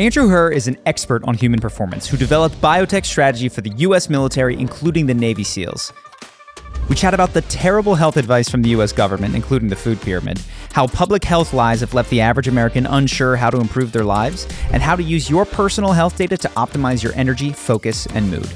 Andrew Herr is an expert on human performance who developed biotech strategy for the US military, including the Navy SEALs. We chat about the terrible health advice from the US government, including the food pyramid, how public health lies have left the average American unsure how to improve their lives, and how to use your personal health data to optimize your energy, focus, and mood.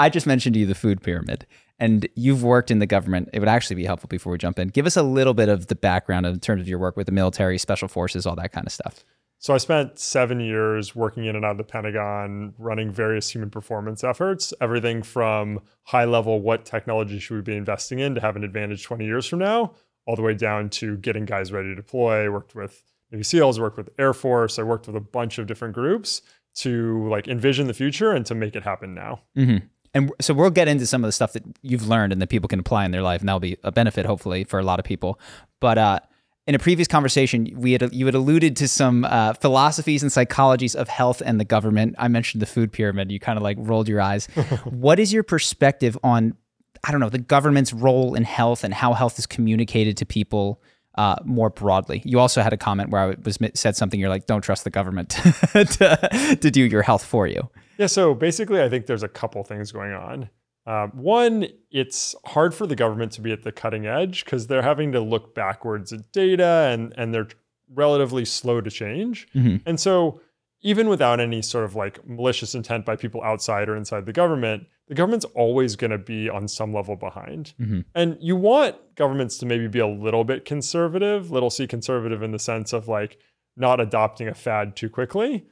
I just mentioned to you the food pyramid, and you've worked in the government. It would actually be helpful before we jump in. Give us a little bit of the background in terms of your work with the military, special forces, all that kind of stuff. So I spent seven years working in and out of the Pentagon, running various human performance efforts, everything from high level, what technology should we be investing in to have an advantage 20 years from now, all the way down to getting guys ready to deploy. I worked with Navy SEALs, worked with Air Force, I worked with a bunch of different groups to like envision the future and to make it happen now. Mm-hmm. And so we'll get into some of the stuff that you've learned and that people can apply in their life, and that'll be a benefit, hopefully, for a lot of people. But uh, in a previous conversation, we had you had alluded to some uh, philosophies and psychologies of health and the government. I mentioned the food pyramid. You kind of like rolled your eyes. what is your perspective on, I don't know, the government's role in health and how health is communicated to people uh, more broadly? You also had a comment where I was said something. You're like, don't trust the government to, to do your health for you. Yeah. So basically, I think there's a couple things going on. Um, one, it's hard for the government to be at the cutting edge because they're having to look backwards at data and and they're relatively slow to change. Mm-hmm. And so even without any sort of like malicious intent by people outside or inside the government, the government's always going to be on some level behind. Mm-hmm. And you want governments to maybe be a little bit conservative, little c conservative in the sense of like not adopting a fad too quickly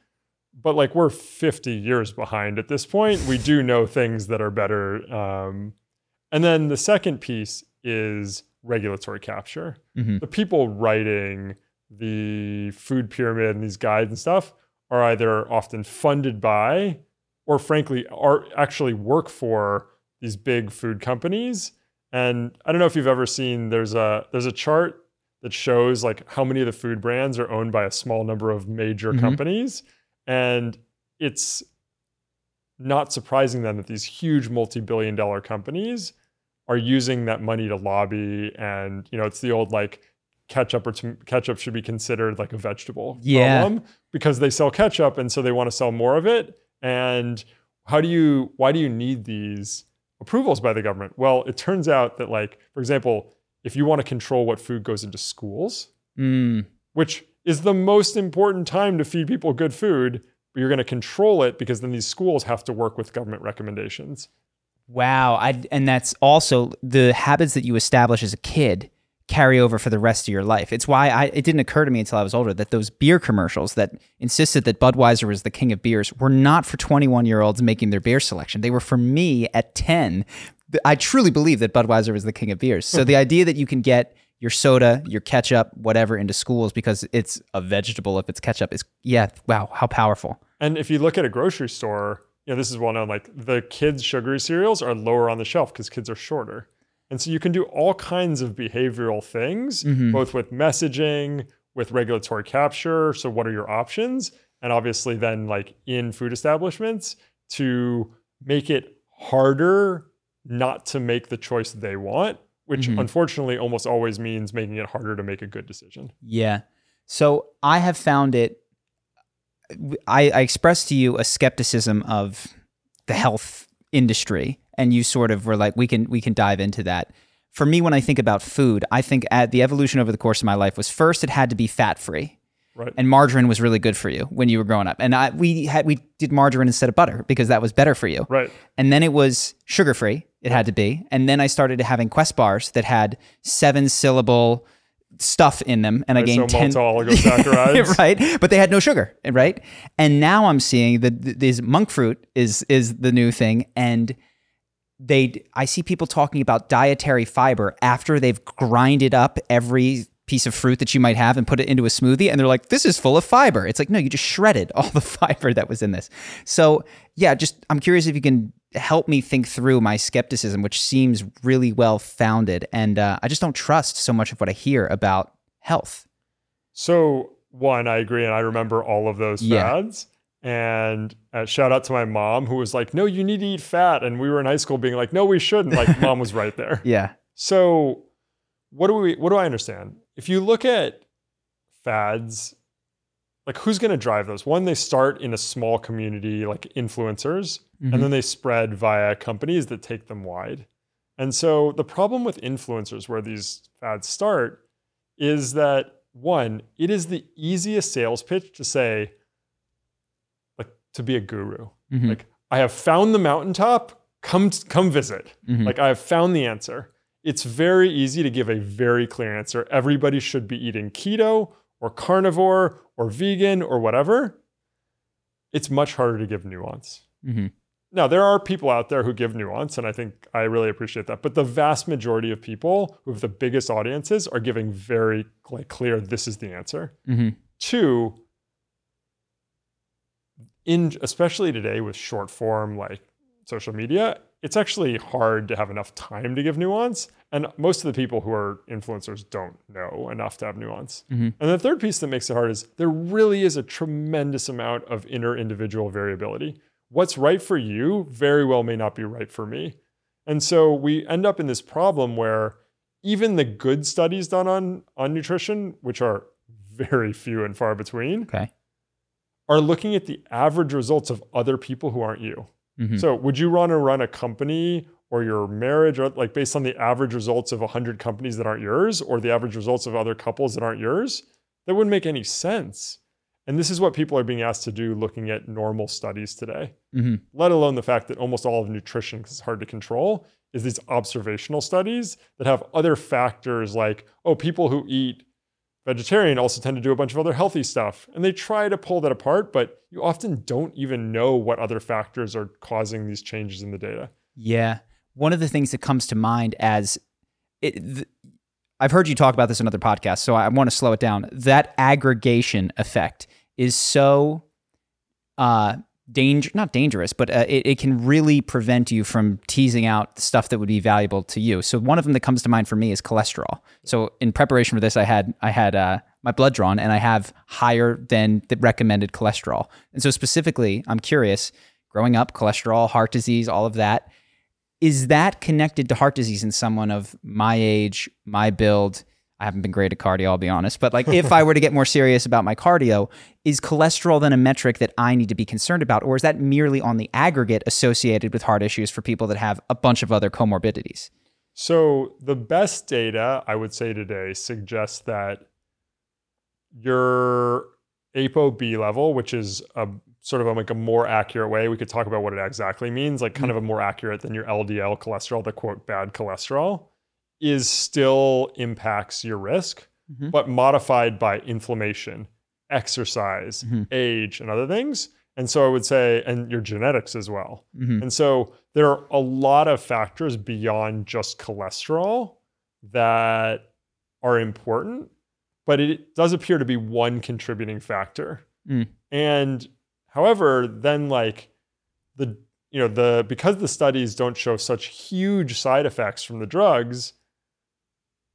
but like we're 50 years behind at this point. We do know things that are better. Um, and then the second piece is regulatory capture. Mm-hmm. The people writing the food pyramid and these guides and stuff are either often funded by or frankly are actually work for these big food companies. And I don't know if you've ever seen there's a there's a chart that shows like how many of the food brands are owned by a small number of major mm-hmm. companies and it's not surprising then that these huge multi-billion dollar companies are using that money to lobby and you know it's the old like ketchup or t- ketchup should be considered like a vegetable yeah. problem because they sell ketchup and so they want to sell more of it and how do you why do you need these approvals by the government well it turns out that like for example if you want to control what food goes into schools mm. which is the most important time to feed people good food, but you're going to control it because then these schools have to work with government recommendations. Wow. I, and that's also the habits that you establish as a kid carry over for the rest of your life. It's why I, it didn't occur to me until I was older that those beer commercials that insisted that Budweiser was the king of beers were not for 21 year olds making their beer selection. They were for me at 10. I truly believe that Budweiser was the king of beers. So the idea that you can get your soda, your ketchup, whatever into schools because it's a vegetable if it's ketchup is yeah, wow, how powerful. And if you look at a grocery store, you know, this is well known like the kids sugary cereals are lower on the shelf because kids are shorter. And so you can do all kinds of behavioral things, mm-hmm. both with messaging, with regulatory capture. So, what are your options? And obviously, then, like in food establishments, to make it harder not to make the choice they want which mm-hmm. unfortunately almost always means making it harder to make a good decision. Yeah. So I have found it. I, I expressed to you a skepticism of the health industry, and you sort of were like, "We can we can dive into that." For me, when I think about food, I think at the evolution over the course of my life was first it had to be fat free. Right. And margarine was really good for you when you were growing up. And I, we had we did margarine instead of butter because that was better for you. Right. And then it was sugar free. It had to be. And then I started having Quest bars that had seven syllable stuff in them. And right, I gained so 10 oligosaccharides. right but they had no sugar right? And now I'm seeing that this monk fruit is is the new thing. And they I see people talking about dietary fiber after they've grinded up every piece of fruit that you might have and put it into a smoothie. And they're like this is full of fiber. It's like no you just shredded all the fiber that was in this. So yeah just i'm curious if you can help me think through my skepticism which seems really well founded. And uh, i just don't trust so much of what i hear about health. So one i agree and i remember all of those fads. Yeah. and uh, shout out to my mom who was like no you need to eat fat. And we were in high school being like no we shouldn't. Like mom was right there. Yeah. So what do we what do i understand? If you look at fads, like who's going to drive those? One, they start in a small community, like influencers, Mhm. and then they spread via companies that take them wide. And so the problem with influencers, where these fads start, is that one, it is the easiest sales pitch to say, like, to be a guru. Mhm. Like, I have found the mountaintop. Come, come visit. Mhm. Like, I have found the answer. It's very easy to give a very clear answer. Everybody should be eating keto or carnivore or vegan or whatever. It's much harder to give nuance. Mhm. Now, there are people out there who give nuance, and I think I really appreciate that. But the vast majority of people who have the biggest audiences are giving very like clear, this is the answer. Mhm. Two, in especially today with short form like social media, it's actually hard to have enough time to give nuance. And most of the people who are influencers don't know enough to have nuance. Mhm. And the third piece that makes it hard is there really is a tremendous amount of inner individual variability. What's right for you very well may not be right for me. And so we end up in this problem where even the good studies done on, on nutrition, which are very few and far between, Okay. are looking at the average results of other people who aren't you. Mhm. So, would you want to run a company or your marriage, or like based on the average results of 100 companies that aren't yours, or the average results of other couples that aren't yours? That wouldn't make any sense. And this is what people are being asked to do looking at normal studies today, Mhm. let alone the fact that almost all of nutrition, because it's hard to control, is these observational studies that have other factors like, oh, people who eat vegetarian also tend to do a bunch of other healthy stuff. And they try to pull that apart, but you often don't even know what other factors are causing these changes in the data. Yeah. One of the things that comes to mind as it, th- I've heard you talk about this in other podcasts, so I want to slow it down. That aggregation effect is so uh, danger not dangerous, but uh, it, it can really prevent you from teasing out stuff that would be valuable to you. So one of them that comes to mind for me is cholesterol. So in preparation for this, I had I had uh, my blood drawn, and I have higher than the recommended cholesterol. And so specifically, I'm curious. Growing up, cholesterol, heart disease, all of that is that connected to heart disease in someone of my age, my build? I haven't been great at cardio, I'll be honest. But like if I were to get more serious about my cardio, is cholesterol then a metric that I need to be concerned about? Or is that merely on the aggregate associated with heart issues for people that have a bunch of other comorbidities? So the best data I would say today suggests that your ApoB level, which is a sort of a, like a more accurate way, we could talk about what it exactly means, like kind of a more accurate than your LDL cholesterol, the quote bad cholesterol, is still impacts your risk, Mhm. but modified by inflammation, exercise, Mhm. age, and other things. And so I would say, and your genetics as well. Mhm. And so there are a lot of factors beyond just cholesterol that are important, but it does appear to be one contributing factor. Mm. And however, then like the you know the because the studies don't show such huge side effects from the drugs,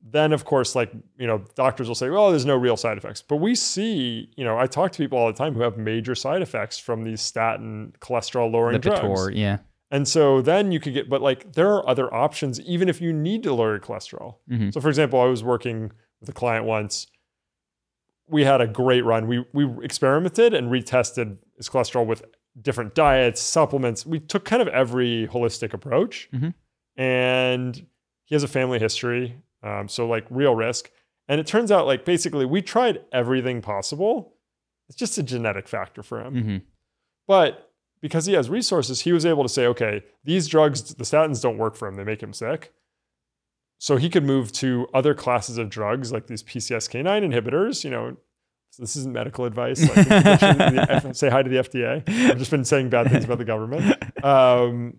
then of course like you know doctors will say, well, there's no real side effects. But we see, you know, I talk to people all the time who have major side effects from these statin cholesterol lowering drugs. Yeah. And so then you could get, but like there are other options, even if you need to lower your cholesterol. Mhm. So, for example, I was working with a client once. We had a great run. We we experimented and retested his cholesterol with different diets, supplements. We took kind of every holistic approach, Mhm. and he has a family history, um, so like real risk. And it turns out, like basically, we tried everything possible. It's just a genetic factor for him. hmm But because he has resources, he was able to say, okay, these drugs, the statins don't work for him, they make him sick. So he could move to other classes of drugs like these PCSK9 inhibitors. You know, so this isn't medical advice. Like, the- say hi to the FDA. I've just been saying bad things about the government. Um,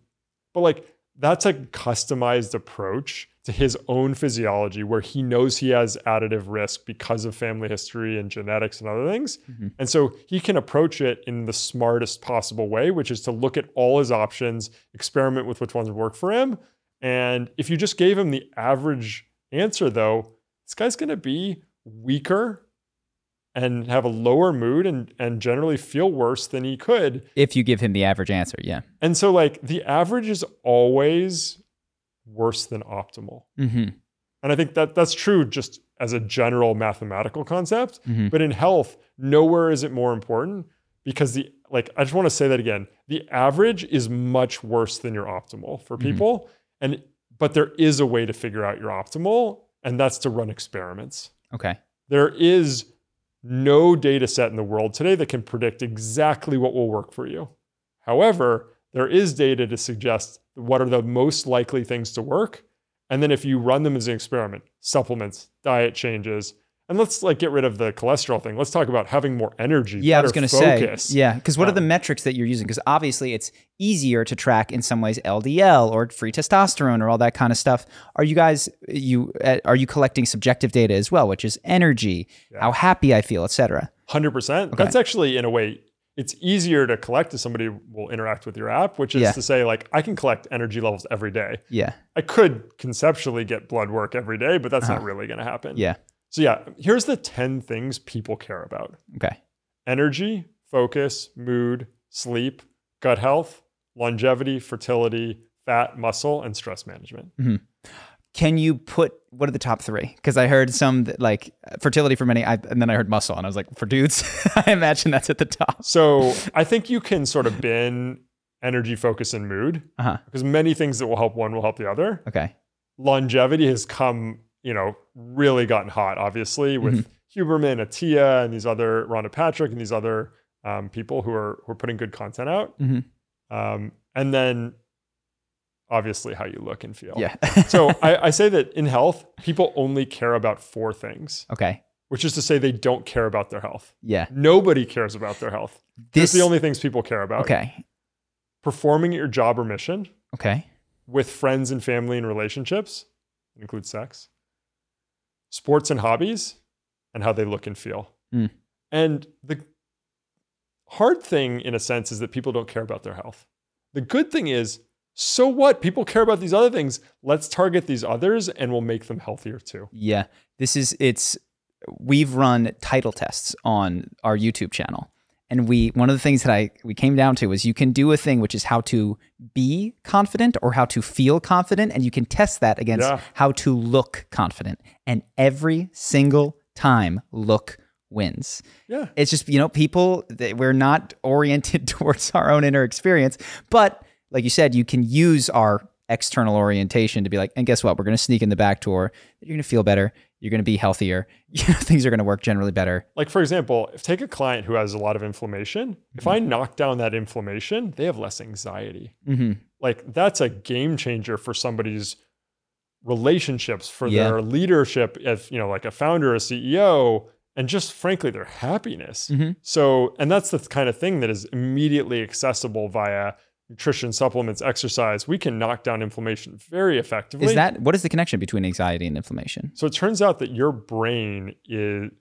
but like, that's a customized approach to his own physiology where he knows he has additive risk because of family history and genetics and other things. Mhm. And so he can approach it in the smartest possible way, which is to look at all his options, experiment with which ones work for him. And if you just gave him the average answer, though, this guy's going to be weaker and have a lower mood and, and generally feel worse than he could. If you give him the average answer, yeah. And so, like, the average is always worse than optimal. hmm And I think that that's true just as a general mathematical concept. Mhm. But in health, nowhere is it more important because the like I just want to say that again. The average is much worse than your optimal for Mhm. people. And but there is a way to figure out your optimal, and that's to run experiments. Okay. There is no data set in the world today that can predict exactly what will work for you. However, there is data to suggest what are the most likely things to work. And then if you run them as an experiment, supplements, diet changes, and let's like get rid of the cholesterol thing. Let's talk about having more energy. Yeah, I was going to say. focus. Yeah, because what are the Um, metrics that you're using? Because obviously it's easier to track in some ways LDL or free testosterone or all that kind of stuff. Are you guys you uh, are you collecting subjective data as well, which is energy, Yeah. how happy I feel, etc. Hundred percent. That's actually in a way, it's easier to collect as somebody will interact with your app, which is Yeah. to say, like, I can collect energy levels every day. Yeah, I could conceptually get blood work every day, but that's not Uh-huh. really going to happen. yeah, So yeah, here's the ten things people care about: okay, energy, focus, mood, sleep, gut health, longevity, fertility, fat, muscle, and stress management. Can you put what are the top three? Because I heard some that, like fertility for many, I, and then I heard muscle, and I was like, for dudes, I imagine that's at the top. So I think you can sort of bin energy, focus, and mood Uh huh. because many things that will help one will help the other. Okay. longevity has come, you know, really gotten hot, obviously, with Huberman, Attia, and these other Rhonda Patrick and these other um, people who are who are putting good content out. Mhm. Um, and then obviously how you look and feel. Yeah. so I, I say that in health, people only care about four things, okay. which is to say they don't care about their health. Yeah. Nobody cares about their health. This These are the only things people care about. Okay. Performing at your job or mission, Okay. with friends and family and relationships, it includes sex, sports and hobbies, and how they look and feel. Mm. And the hard thing, in a sense, is that people don't care about their health. The good thing is, so what? People care about these other things. Let's target these others and we'll make them healthier too. Yeah. This is it's we've run title tests on our YouTube channel. And we one of the things that I we came down to is you can do a thing which is how to be confident or how to feel confident and you can test that against Yeah. how to look confident. And every single time look wins. Yeah. It's just, you know, people, we're not oriented towards our own inner experience. But like you said, you can use our external orientation to be like, and guess what? We're going to sneak in the back door. You're going to feel better. You're going to be healthier. You know, things are going to work generally better. Like, for example, if take a client who has a lot of inflammation, if I knock down that inflammation, they have less anxiety. hmm like that's a game changer for somebody's relationships for Yeah. their leadership if you know like a founder a ceo and just frankly their happiness Mhm. so and that's the kind of thing that is immediately accessible via nutrition supplements exercise we can knock down inflammation very effectively Is that, what is the connection between anxiety and inflammation? so it turns out that your brain is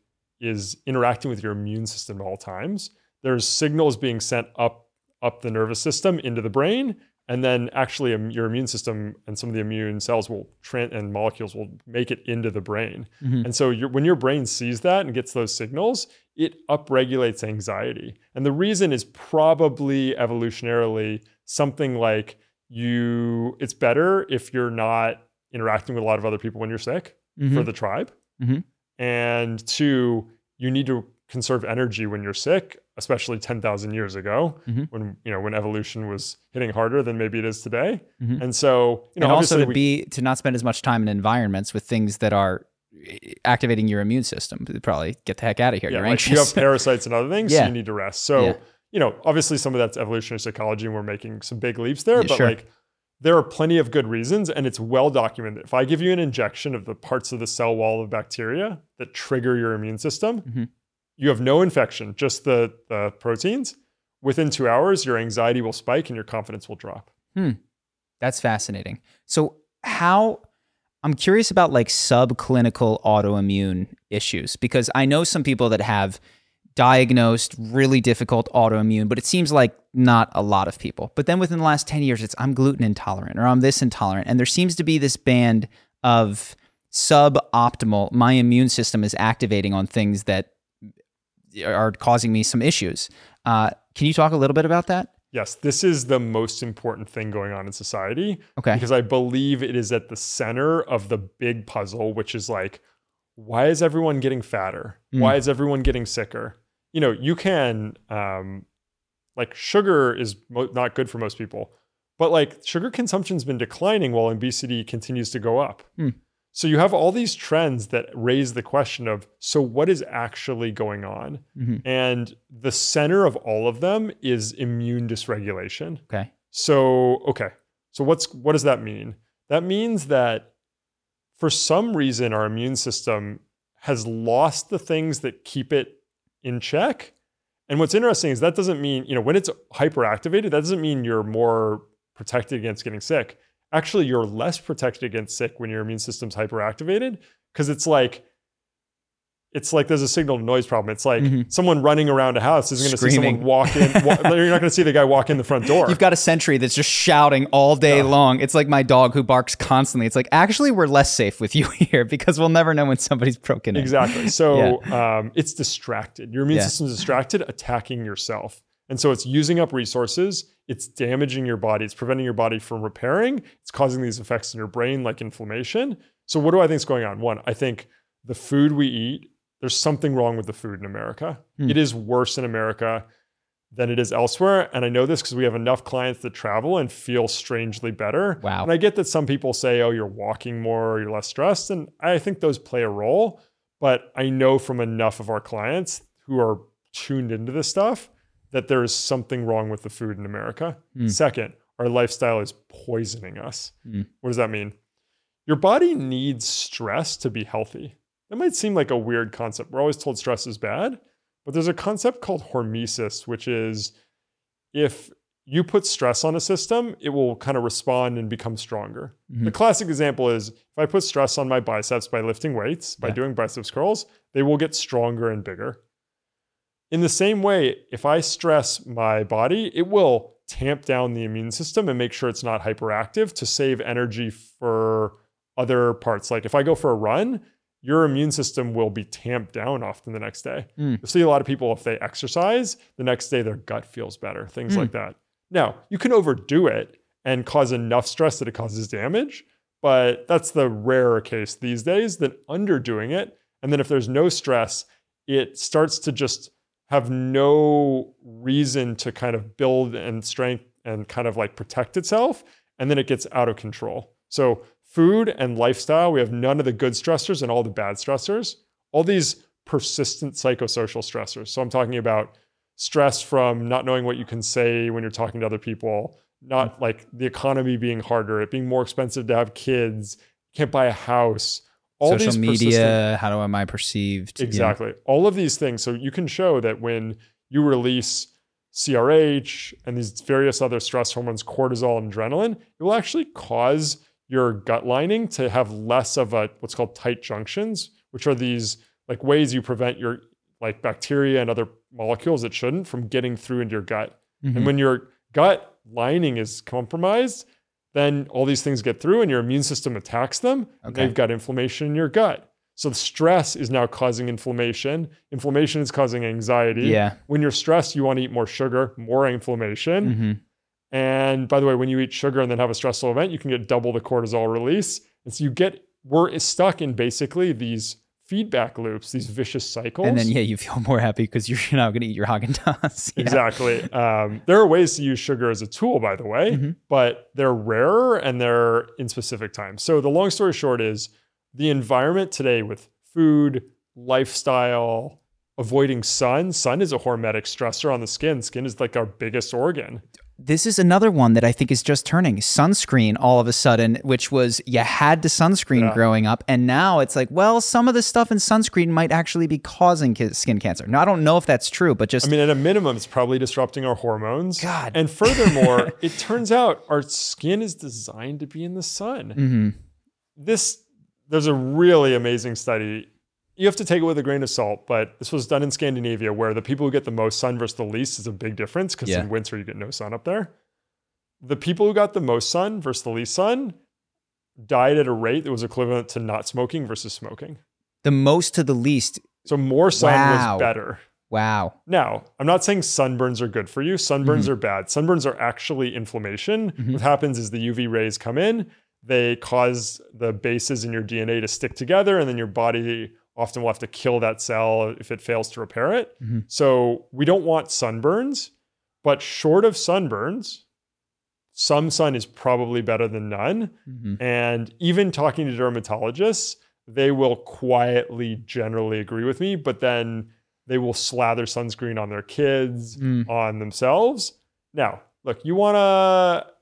is interacting with your immune system at all times. There's signals being sent up up the nervous system into the brain, and then actually your immune system and some of the immune cells will tran and molecules will make it into the brain. Mhm. And so your, when your brain sees that and gets those signals, it upregulates anxiety. And the reason is probably evolutionarily something like you. It's better if you're not interacting with a lot of other people when you're sick for Mhm. the tribe. Mhm. And two, you need to conserve energy when you're sick, especially 10,000 years ago Mhm. when, you know, when evolution was hitting harder than maybe it is today. Mhm. And so, you know, and also to we- be to not spend as much time in environments with things that are eh, activating your immune system. Probably get the heck out of here. yeah, You're like you have parasites and other things, so Yeah. you need to rest. So, Yeah. you know, obviously some of that's evolutionary psychology and we're making some big leaps there, but sure. like there are plenty of good reasons and it's well documented. If I give you an injection of the parts of the cell wall of bacteria that trigger your immune system, Mhm. You have no infection, just the, the proteins. Within two hours, your anxiety will spike and your confidence will drop. Hmm. That's fascinating. So how I'm curious about like subclinical autoimmune issues because I know some people that have diagnosed really difficult autoimmune, but it seems like not a lot of people. But then within the last 10 years, it's I'm gluten intolerant or I'm this intolerant. And there seems to be this band of suboptimal, my immune system is activating on things that are causing me some issues. Uh, can you talk a little bit about that? Yes, this is the most important thing going on in society Okay. because I believe it is at the center of the big puzzle, which is like, why is everyone getting fatter? Mm. Why is everyone getting sicker? You know, you can, um, like, sugar is mo- not good for most people, but like, sugar consumption's been declining while obesity continues to go up. Hmm. So you have all these trends that raise the question of so what is actually going on? Mhm. And the center of all of them is immune dysregulation. Okay. So, okay. So what's what does that mean? That means that for some reason our immune system has lost the things that keep it in check. And what's interesting is that doesn't mean, you know, when it's hyperactivated, that doesn't mean you're more protected against getting sick. Actually, you're less protected against sick when your immune system's hyperactivated because it's like it's like there's a signal to noise problem. It's like Mhm. someone running around a house isn't going to see someone walk in. wa- you're not going to see the guy walk in the front door. You've got a sentry that's just shouting all day Yeah. long. It's like my dog who barks constantly. It's like, actually, we're less safe with you here because we'll never know when somebody's broken in. Exactly. So um, it's distracted. Your immune Yeah. system's distracted, attacking yourself. And so it's using up resources. It's damaging your body. It's preventing your body from repairing. It's causing these effects in your brain, like inflammation. So what do I think is going on? One, I think the food we eat, there's something wrong with the food in America. Hmm. It is worse in America than it is elsewhere. And I know this because we have enough clients that travel and feel strangely better. Wow. And I get that some people say, oh, you're walking more, or you're less stressed. And I think those play a role. But I know from enough of our clients who are tuned into this stuff that there is something wrong with the food in America. Hmm. Second, our lifestyle is poisoning us. Hmm. What does that mean? Your body needs stress to be healthy. That might seem like a weird concept. We're always told stress is bad, but there's a concept called hormesis, which is if you put stress on a system, it will kind of respond and become stronger. Mhm. The classic example is if I put stress on my biceps by lifting weights, by Yeah. doing biceps curls, they will get stronger and bigger. In the same way, if I stress my body, it will tamp down the immune system and make sure it's not hyperactive to save energy for other parts. Like if I go for a run, your immune system will be tamped down often the next day. Mm. You'll see a lot of people, if they exercise, the next day their gut feels better, things Mm. like that. Now, you can overdo it and cause enough stress that it causes damage, but that's the rarer case these days than underdoing it. And then if there's no stress, it starts to just have no reason to kind of build and strength and kind of like protect itself. And then it gets out of control. So, food and lifestyle, we have none of the good stressors and all the bad stressors, all these persistent psychosocial stressors. So, I'm talking about stress from not knowing what you can say when you're talking to other people, not like the economy being harder, it being more expensive to have kids, can't buy a house. All Social media, how do am I perceived? Exactly. All of these things. So you can show that when you release CRH and these various other stress hormones, cortisol and adrenaline, it will actually cause your gut lining to have less of a what's called tight junctions, which are these like ways you prevent your like bacteria and other molecules that shouldn't from getting through into your gut. Mhm. And when your gut lining is compromised, then all these things get through and your immune system attacks them. And Okay. they've got inflammation in your gut. So the stress is now causing inflammation. Inflammation is causing anxiety. Yeah. When you're stressed, you want to eat more sugar, more inflammation. hmm And by the way, when you eat sugar and then have a stressful event, you can get double the cortisol release. And so you get, we're stuck in basically these feedback loops, these vicious cycles. And then, yeah, you feel more happy because you're now going to eat your Haagen Dazs. Yeah. Exactly. Um, there are ways to use sugar as a tool, by the way, Mhm. but they're rarer and they're in specific times. So the long story short is the environment today with food, lifestyle, avoiding sun. Sun is a hormetic stressor on the skin. Skin is like our biggest organ. This is another one that I think is just turning sunscreen all of a sudden, which was you had to sunscreen Yeah. growing up. And now it's like, well, some of the stuff in sunscreen might actually be causing skin cancer. Now, I don't know if that's true, but just I mean, at a minimum, it's probably disrupting our hormones. God. And furthermore, it turns out our skin is designed to be in the sun. Mhm. this there's a really amazing study. You have to take it with a grain of salt, but this was done in Scandinavia where the people who get the most sun versus the least is a big difference because Yeah. in winter you get no sun up there. The people who got the most sun versus the least sun died at a rate that was equivalent to not smoking versus smoking. the most to the least. So more sun Wow. was better. Wow. Now, I'm not saying sunburns are good for you. Sunburns Mm-hmm. are bad. Sunburns are actually inflammation. Mhm. What happens is the UV rays come in, they cause the bases in your DNA to stick together, and then your body often we'll have to kill that cell if it fails to repair it. Mhm. So we don't want sunburns, but short of sunburns, some sun is probably better than none. Mhm. And even talking to dermatologists, they will quietly generally agree with me, but then they will slather sunscreen on their kids, Mm. on themselves. Now, look, you want to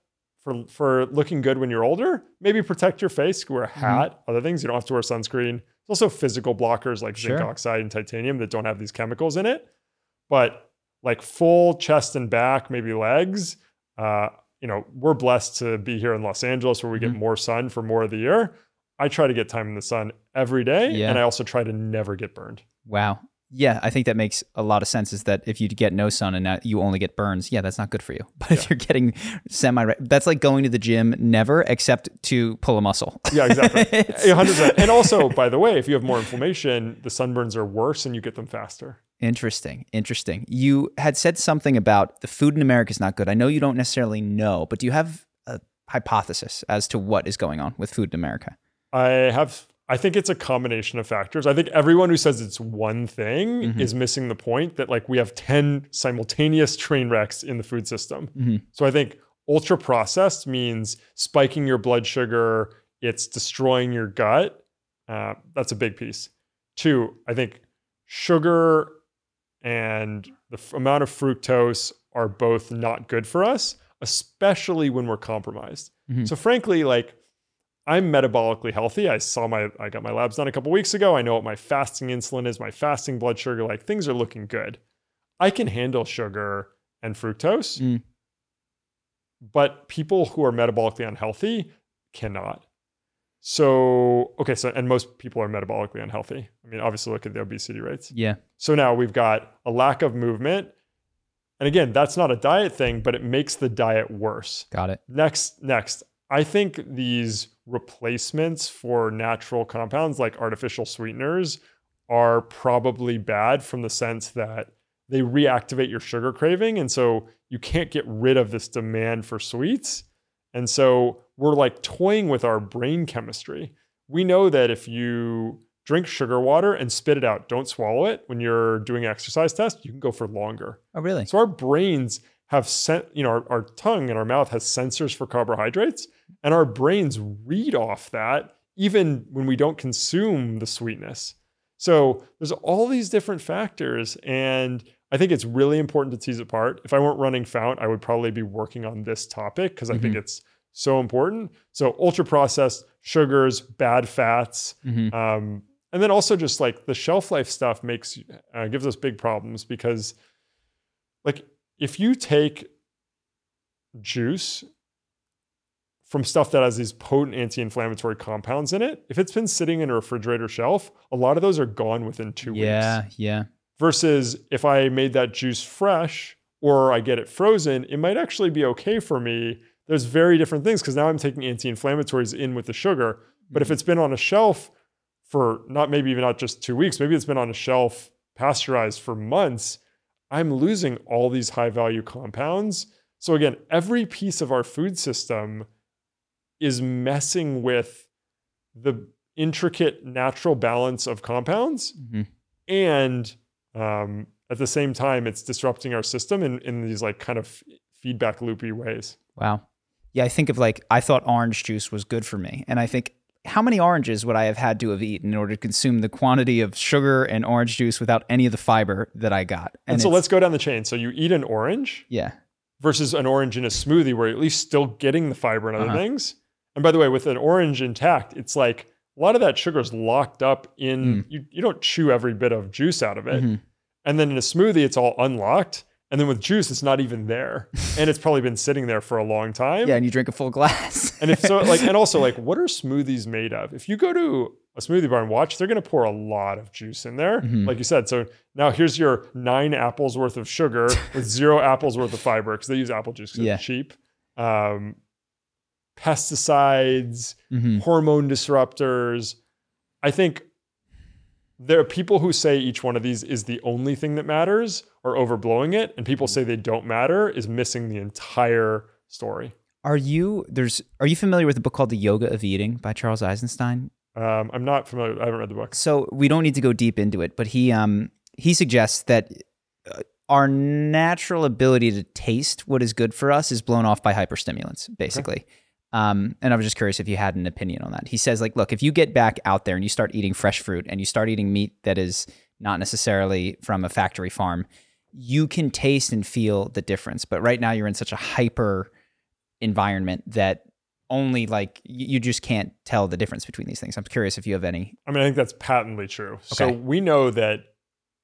for for looking good when you're older, maybe protect your face, wear a Mm-hmm. hat, other things. You don't have to wear sunscreen. There's also physical blockers like zinc Sure. oxide and titanium that don't have these chemicals in it. But like full chest and back, maybe legs, uh, you know, we're blessed to be here in Los Angeles where we get Mhm. more sun for more of the year. I try to get time in the sun every day, Yeah. and I also try to never get burned. Wow. Yeah, I think that makes a lot of sense. Is that if you get no sun and you only get burns, yeah, that's not good for you. But if you're getting semi, that's like going to the gym never except to pull a muscle. Yeah, exactly. Hundred percent. And also, by the way, if you have more inflammation, the sunburns are worse and you get them faster. Interesting. Interesting. You had said something about the food in America is not good. I know you don't necessarily know, but do you have a hypothesis as to what is going on with food in America? I have I think it's a combination of factors. I think everyone who says it's one thing Mhm. is missing the point that like we have 10 simultaneous train wrecks in the food system. Mhm. So I think ultra processed means spiking your blood sugar, it's destroying your gut. Uh, that's a big piece. Two, I think sugar and the f- amount of fructose are both not good for us, especially when we're compromised. Mhm. So frankly, like I'm metabolically healthy. I saw my I got my labs done a couple weeks ago. I know what my fasting insulin is, my fasting blood sugar, like things are looking good. I can handle sugar and fructose. Mm. But people who are metabolically unhealthy cannot. So, okay, so and most people are metabolically unhealthy. I mean, obviously look at the obesity rates. Yeah. So now we've got a lack of movement. And again, that's not a diet thing, but it makes the diet worse. Got it. Next, next, I think these replacements for natural compounds like artificial sweeteners are probably bad from the sense that they reactivate your sugar craving. And so you can't get rid of this demand for sweets. And so we're like toying with our brain chemistry. We know that if you drink sugar water and spit it out, don't swallow it when you're doing an exercise test, you can go for longer. Oh, really? So our brains have sent, you know, our, our tongue and our mouth has sensors for carbohydrates, and our brains read off that even when we don't consume the sweetness. So there's all these different factors, and I think it's really important to tease apart. If I weren't running Fount, I would probably be working on this topic because I think it's so important. So ultra processed sugars, bad fats, Mhm. um, and then also just like the shelf life stuff makes uh, gives us big problems because like if you take juice from stuff that has these potent anti-inflammatory compounds in it if it's been sitting in a refrigerator shelf a lot of those are gone within two Yeah. weeks Yeah. Yeah. Versus if i made that juice fresh or i get it frozen it might actually be okay for me there's very different things because now i'm taking anti-inflammatories in with the sugar but if mm-hmm. it's been on a shelf for not maybe even not just two weeks, maybe it's been on a shelf pasteurized for months, I'm losing all these high value compounds. So, again, every piece of our food system is messing with the intricate natural balance of compounds. Mhm. And um, at the same time, it's disrupting our system in, in these like kind of feedback loopy ways. Wow. Yeah, I think of like I thought orange juice was good for me, and I think how many oranges would I have had to have eaten in order to consume the quantity of sugar and orange juice without any of the fiber that I got? And, so let's go down the chain. So you eat an orange, yeah, versus an orange in a smoothie where you're at least still getting the fiber and other Uh-huh. things. And by the way, with an orange intact, it's like a lot of that sugar is locked up in you, you don't chew every bit of juice out of it. Mhm. And then in a smoothie, it's all unlocked. And then with juice, it's not even there. and it's probably been sitting there for a long time. yeah, and you drink a full glass. And if so, like, and also like, what are smoothies made of? If you go to a smoothie bar and watch, they're going to pour a lot of juice in there, Mhm. like you said. So now here's your nine apples worth of sugar with zero apples worth of fiber because they use apple juice 'cause Yeah. it's cheap. Um, pesticides, Mhm. hormone disruptors. I think there are people who say each one of these is the only thing that matters or overblowing it, and people say they don't matter is missing the entire story. Are you there's are you familiar with a book called The Yoga of Eating by Charles Eisenstein? Um, I'm not familiar. I haven't read the book. So we don't need to go deep into it, but he um he suggests that uh, our natural ability to taste what is good for us is blown off by hyperstimulants, basically. Um, and I was just curious if you had an opinion on that. He says, like, look, if you get back out there and you start eating fresh fruit and you start eating meat that is not necessarily from a factory farm, you can taste and feel the difference. But right now you're in such a hyper environment that only like you you just can't tell the difference between these things. I'm curious if you have any. I mean, I think that's patently true. So we know that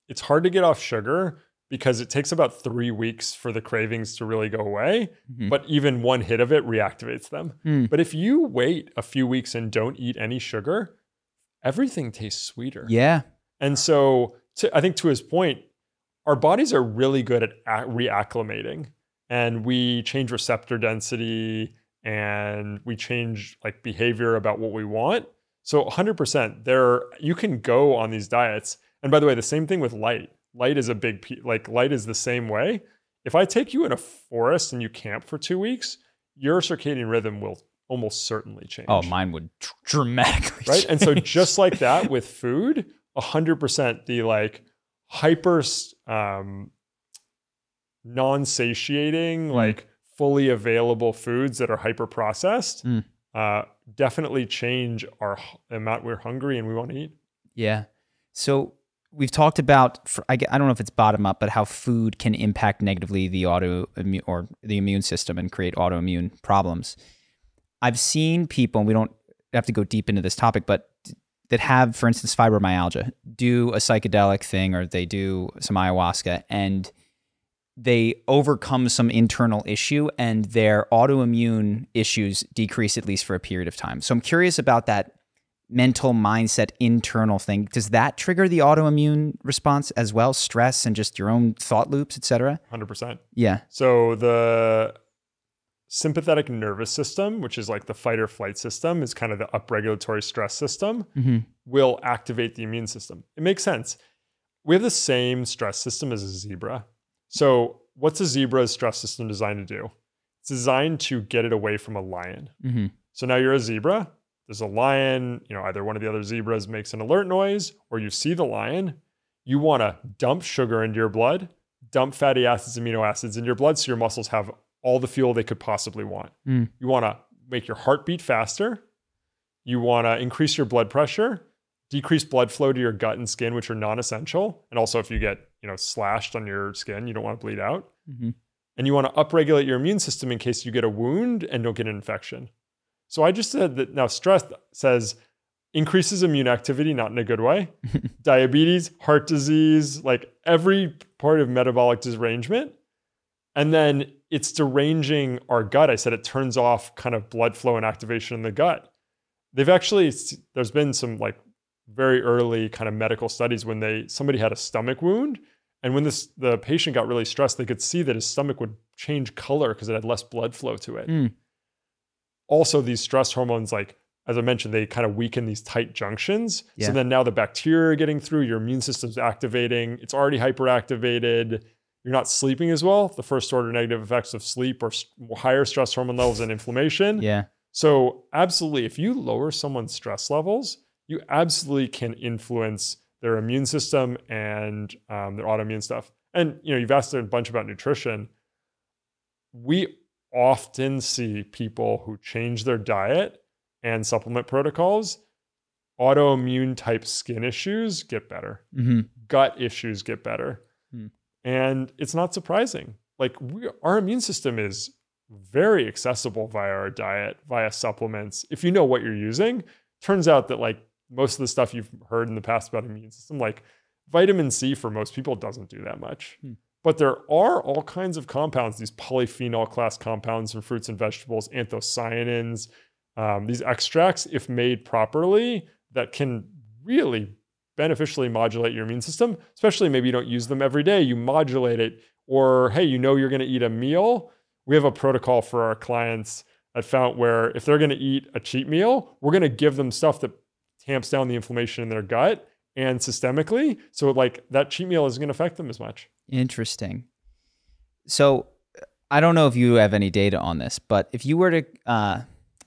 it's hard to get off sugar because it takes about three weeks for the cravings to really go away. Mhm. But even one hit of it reactivates them. Hmm. But if you wait a few weeks and don't eat any sugar, everything tastes sweeter. Yeah. And so, to, I think to his point, our bodies are really good at reacclimating, and we change receptor density and we change like behavior about what we want. So, 100%, there you can go on these diets. And by the way, the same thing with light. Light is a big pe- like light is the same way. If I take you in a forest and you camp for two weeks, your circadian rhythm will almost certainly change Oh, mine would dr- dramatically. right? And so just like that with food, hundred percent the like hyper um, non-satiating, Mm. like fully available foods that are hyper processed, Mm. uh, definitely change our amount we're hungry and we want to eat. Yeah. So we've talked about I don't know if it's bottom up, but how food can impact negatively the auto or the immune system and create autoimmune problems. I've seen people, and we don't have to go deep into this topic, but that have, for instance, fibromyalgia, do a psychedelic thing or they do some ayahuasca and they overcome some internal issue and their autoimmune issues decrease at least for a period of time. So I'm curious about that mental mindset internal thing does that trigger the autoimmune response as well stress and just your own thought loops etc Hundred percent. yeah So the sympathetic nervous system, which is like the fight or flight system, is kind of the upregulatory stress system. mm-hmm. will activate the immune system. It makes sense. We have the same stress system as a zebra. So, what's a zebra's stress system designed to do? It's designed to get it away from a lion. Mm-hmm. So now you're a zebra. There's a lion, you know, either one of the other zebras makes an alert noise or you see the lion. You want to dump sugar into your blood, dump fatty acids, amino acids in your blood so your muscles have all the fuel they could possibly want. Mm. You want to make your heart beat faster. You want to increase your blood pressure, decrease blood flow to your gut and skin, which are non-essential. And also, if you get you know slashed on your skin, you don't want to bleed out. Mm-hmm. And you want to upregulate your immune system in case you get a wound and don't get an infection. So I just said that now stress says increases immune activity, not in a good way. Diabetes, heart disease, like every part of metabolic derangement. And then it's deranging our gut. I said it turns off kind of blood flow and activation in the gut. They've actually, there's been some like very early kind of medical studies when they somebody had a stomach wound and when this the patient got really stressed they could see that his stomach would change color because it had less blood flow to it Mm. Also these stress hormones like as i mentioned they kind of weaken these tight junctions Yeah. so then now the bacteria are getting through your immune system's activating it's already hyperactivated you're not sleeping as well the first order negative effects of sleep are higher stress hormone levels and inflammation yeah so, absolutely, if you lower someone's stress levels, you absolutely can influence their immune system and um, their autoimmune stuff. And you know, you've asked a bunch about nutrition. We often see people who change their diet and supplement protocols, autoimmune type skin issues get better, mm-hmm. gut issues get better, Hmm. and it's not surprising. Like we, our immune system is very accessible via our diet, via supplements. If you know what you're using, turns out that like most of the stuff you've heard in the past about immune system, like vitamin C for most people doesn't do that much. Hmm. But there are all kinds of compounds, these polyphenol class compounds from fruits and vegetables, anthocyanins, um, these extracts, if made properly, that can really beneficially modulate your immune system, especially maybe you don't use them every day, you modulate it. Or, hey, you know you're going to eat a meal. We have a protocol for our clients at Fount where if they're going to eat a cheat meal, we're going to give them stuff that tamps down the inflammation in their gut and systemically. So, like, that cheat meal isn't going to affect them as much. Interesting. So I don't know if you have any data on this, but if you were to uh,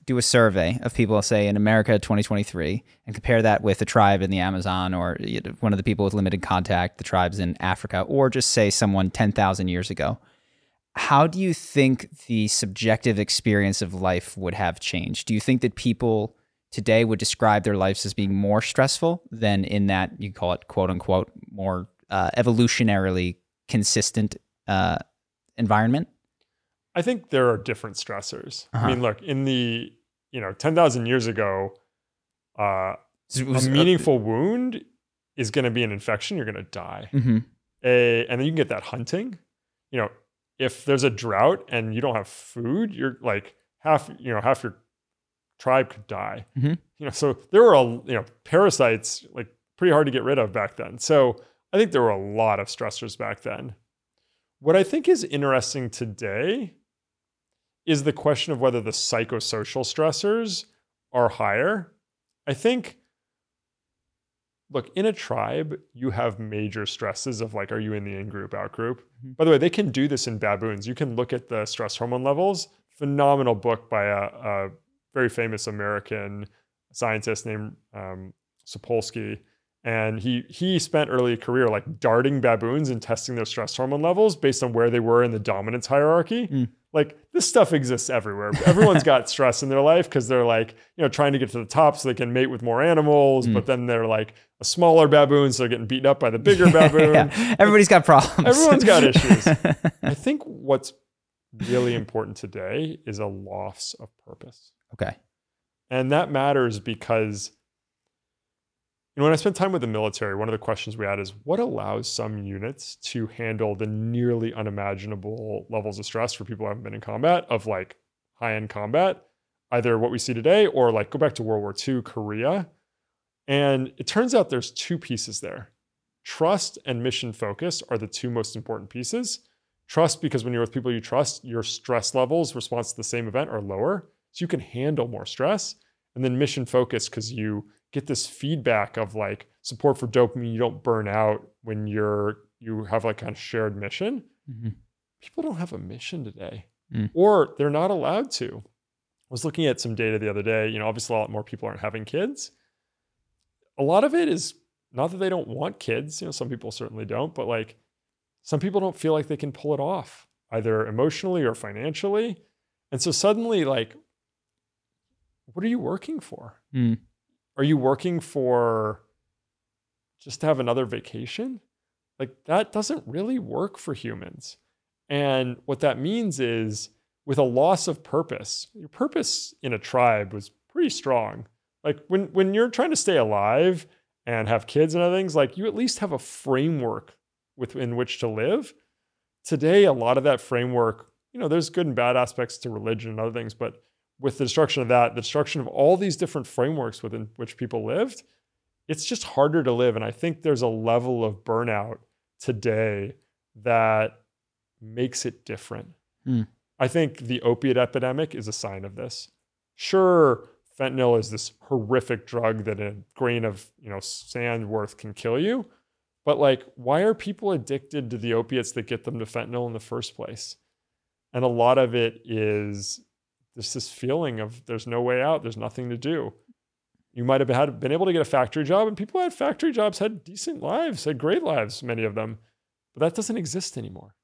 do a survey of people, say in America 2023, and compare that with a tribe in the Amazon or one of the people with limited contact, the tribes in Africa, or just say someone 10,000 years ago, how do you think the subjective experience of life would have changed? Do you think that people today would describe their lives as being more stressful than in that you call it quote unquote more uh, evolutionarily consistent uh, environment? I think there are different stressors. Uh-huh. I mean, look, in the, you know, 10,000 years ago, uh, a meaningful wound is going to be an infection. You're going to die. Mhm. A, and then you can get that hunting. You know, if there's a drought and you don't have food, you're like half, you know, half your tribe could die. Mhm. You know, so there were a, you know, parasites like pretty hard to get rid of back then. So I think there were a lot of stressors back then. What I think is interesting today is the question of whether the psychosocial stressors are higher. I think look, in a tribe, you have major stresses of like, are you in the in group, out group? Mhm. By the way, they can do this in baboons. You can look at the stress hormone levels. Phenomenal book by a, a very famous American scientist named um, Sapolsky. And he he spent early career like darting baboons and testing their stress hormone levels based on where they were in the dominance hierarchy. Mm. Like this stuff exists everywhere. Everyone's got stress in their life because they're like, you know, trying to get to the top so they can mate with more animals, Mm. but then they're like a smaller baboon, so they're getting beaten up by the bigger baboon. yeah. Everybody's got problems. Everyone's got issues. I think what's really important today is a loss of purpose. okay. And that matters because you know, when I spent time with the military, one of the questions we had is what allows some units to handle the nearly unimaginable levels of stress for people who haven't been in combat, of like high end combat, either what we see today or like go back to World War II, Korea. And it turns out there's two pieces there trust and mission focus are the two most important pieces. Trust, because when you're with people you trust, your stress levels, response to the same event, are lower. So you can handle more stress. And then mission focus, because you get this feedback of like support for dopamine. You don't burn out when you're you have like kind of shared mission. Mhm. People don't have a mission today, Mm. or they're not allowed to. I was looking at some data the other day. You know, obviously a lot more people aren't having kids. A lot of it is not that they don't want kids. You know, some people certainly don't, but like some people don't feel like they can pull it off either emotionally or financially. And so suddenly, like, what are you working for? Mm. Are you working for just to have another vacation? Like, that doesn't really work for humans. And what that means is with a loss of purpose, your purpose in a tribe was pretty strong. Like when when you're trying to stay alive and have kids and other things, like you at least have a framework within which to live. Today, a lot of that framework, you know, there's good and bad aspects to religion and other things, but with the destruction of that, the destruction of all these different frameworks within which people lived, it's just harder to live. And I think there's a level of burnout today that makes it different. Hmm. I think the opiate epidemic is a sign of this. Sure, fentanyl is this horrific drug that a grain of, you know, sand worth can kill you. But like, why are people addicted to the opiates that get them to fentanyl in the first place? And a lot of it is just this feeling of there's no way out, there's nothing to do. You might have had been able to get a factory job, and people who had factory jobs had decent lives, had great lives, many of them. But that doesn't exist anymore.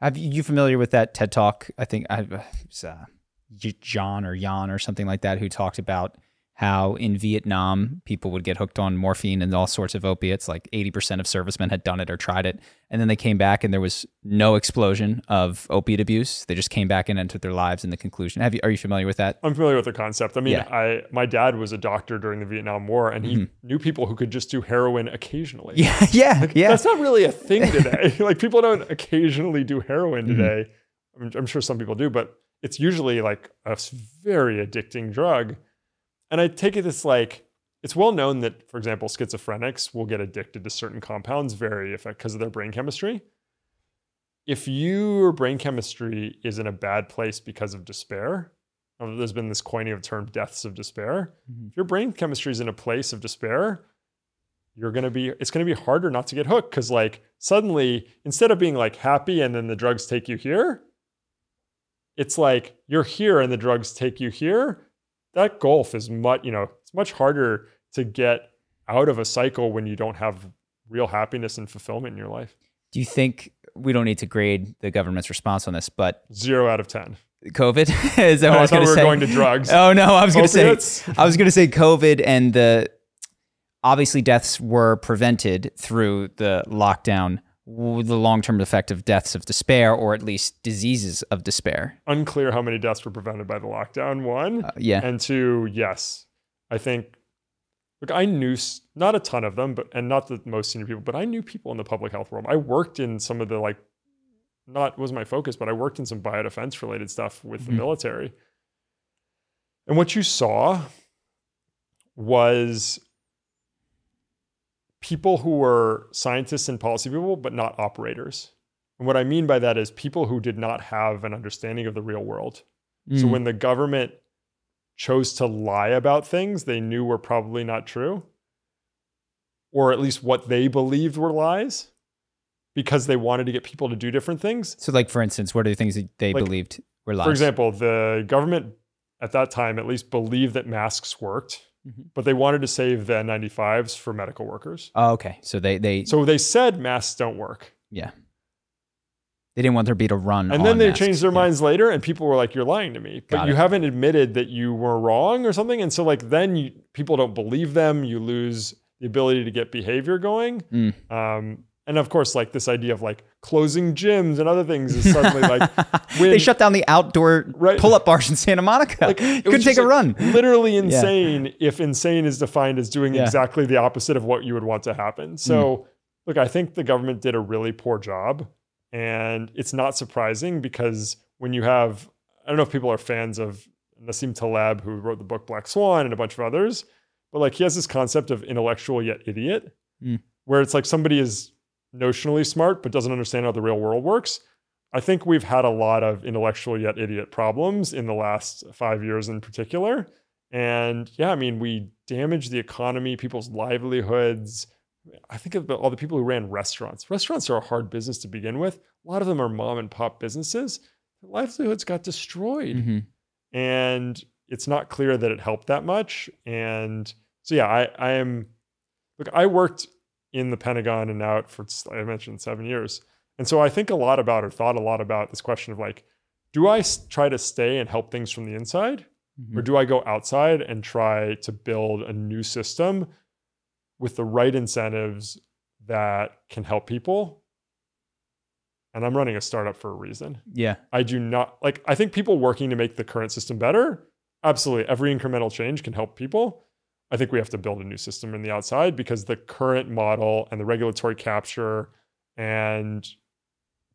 Have you, you familiar with that TED talk? I think I it's, uh, John or Jan or something like that who talked about how in Vietnam people would get hooked on morphine and all sorts of opiates. Like 80% of servicemen had done it or tried it. And then they came back and there was no explosion of opiate abuse. They just came back and entered their lives in the conclusion. Have you, are you familiar with that? I'm familiar with the concept. I mean, Yeah. I my dad was a doctor during the Vietnam War, and he Mhm. knew people who could just do heroin occasionally. Yeah, yeah, yeah. That's not really a thing today. like people don't occasionally do heroin Mhm. today. I'm, I'm sure some people do, but it's usually like a very addicting drug. And I take it as like it's well known that, for example, schizophrenics will get addicted to certain compounds very effect because of their brain chemistry. If your brain chemistry is in a bad place because of despair, uh, there's been this coining of term deaths of despair. Mhm. If your brain chemistry is in a place of despair, you're to be it's going to be harder not to get hooked cuz like suddenly instead of being like happy and then the drugs take you here, it's like you're here and the drugs take you here that gulf is much, you know, it's much harder to get out of a cycle when you don't have real happiness and fulfillment in your life. Do you think we don't need to grade the government's response on this, but Zero out of 10. COVID is that Oh, what I was going we to were say? going to drugs. Oh no, I was going to say I was going to say COVID and the obviously deaths were prevented through the lockdown. The long-term effect of deaths of despair, or at least diseases of despair. Unclear how many deaths were prevented by the lockdown, one. Uh, yeah, And two, yes, I think. Look, I knew not a ton of them, but and not the most senior people, but I knew people in the public health world. I worked in some of the like, not was my focus, but I worked in some biodefense related stuff with the Mhm. military. And what you saw was people who were scientists and policy people, but not operators. And what I mean by that is people who did not have an understanding of the real world. So Mm. when the government chose to lie about things they knew were probably not true, or at least what they believed were lies, because they wanted to get people to do different things. so like for instance, what are the things that they Like, believed were lies? For example, the government at that time at least believed that masks worked, Mhm. but they wanted to save the N95s for medical workers. oh, okay, so they they So they said masks don't work. yeah, they didn't want there to be a run, And then they masks. changed their Yeah. minds later, and people were like, "You're lying to me," but Got you it. haven't admitted that you were wrong or something. And so, like, then you, people don't believe them. You lose the ability to get behavior going. Mm. Um, and of course, like this idea of like closing gyms and other things is suddenly like they shut down the outdoor Right. pull-up bars in Santa Monica. Like, it Couldn't take a like, run. literally insane if insane is defined as doing Yeah. exactly the opposite of what you would want to happen. So, look, I think the government did a really poor job. And it's not surprising because when you have, I don't know if people are fans of Nassim Taleb, who wrote the book Black Swan and a bunch of others, but like he has this concept of intellectual yet idiot, Mm. where it's like somebody is notionally smart but doesn't understand how the real world works. I think we've had a lot of intellectual yet idiot problems in the last five years in particular. And yeah, I mean, we damaged the economy, people's livelihoods. I think about all the people who ran restaurants. Restaurants are a hard business to begin with. A lot of them are mom and pop businesses. Their livelihoods got destroyed. Mhm. And it's not clear that it helped that much. And so, yeah, I, I am, look, I worked in the Pentagon and out for, I mentioned, seven years. And so I think a lot about or thought a lot about this question of like, do I try to stay and help things from the inside? Mhm. Or do I go outside and try to build a new system with the right incentives that can help people? And I'm running a startup for a reason. Yeah. I do not like, I think people working to make the current system better, absolutely. Every incremental change can help people. I think we have to build a new system in the outside because the current model and the regulatory capture and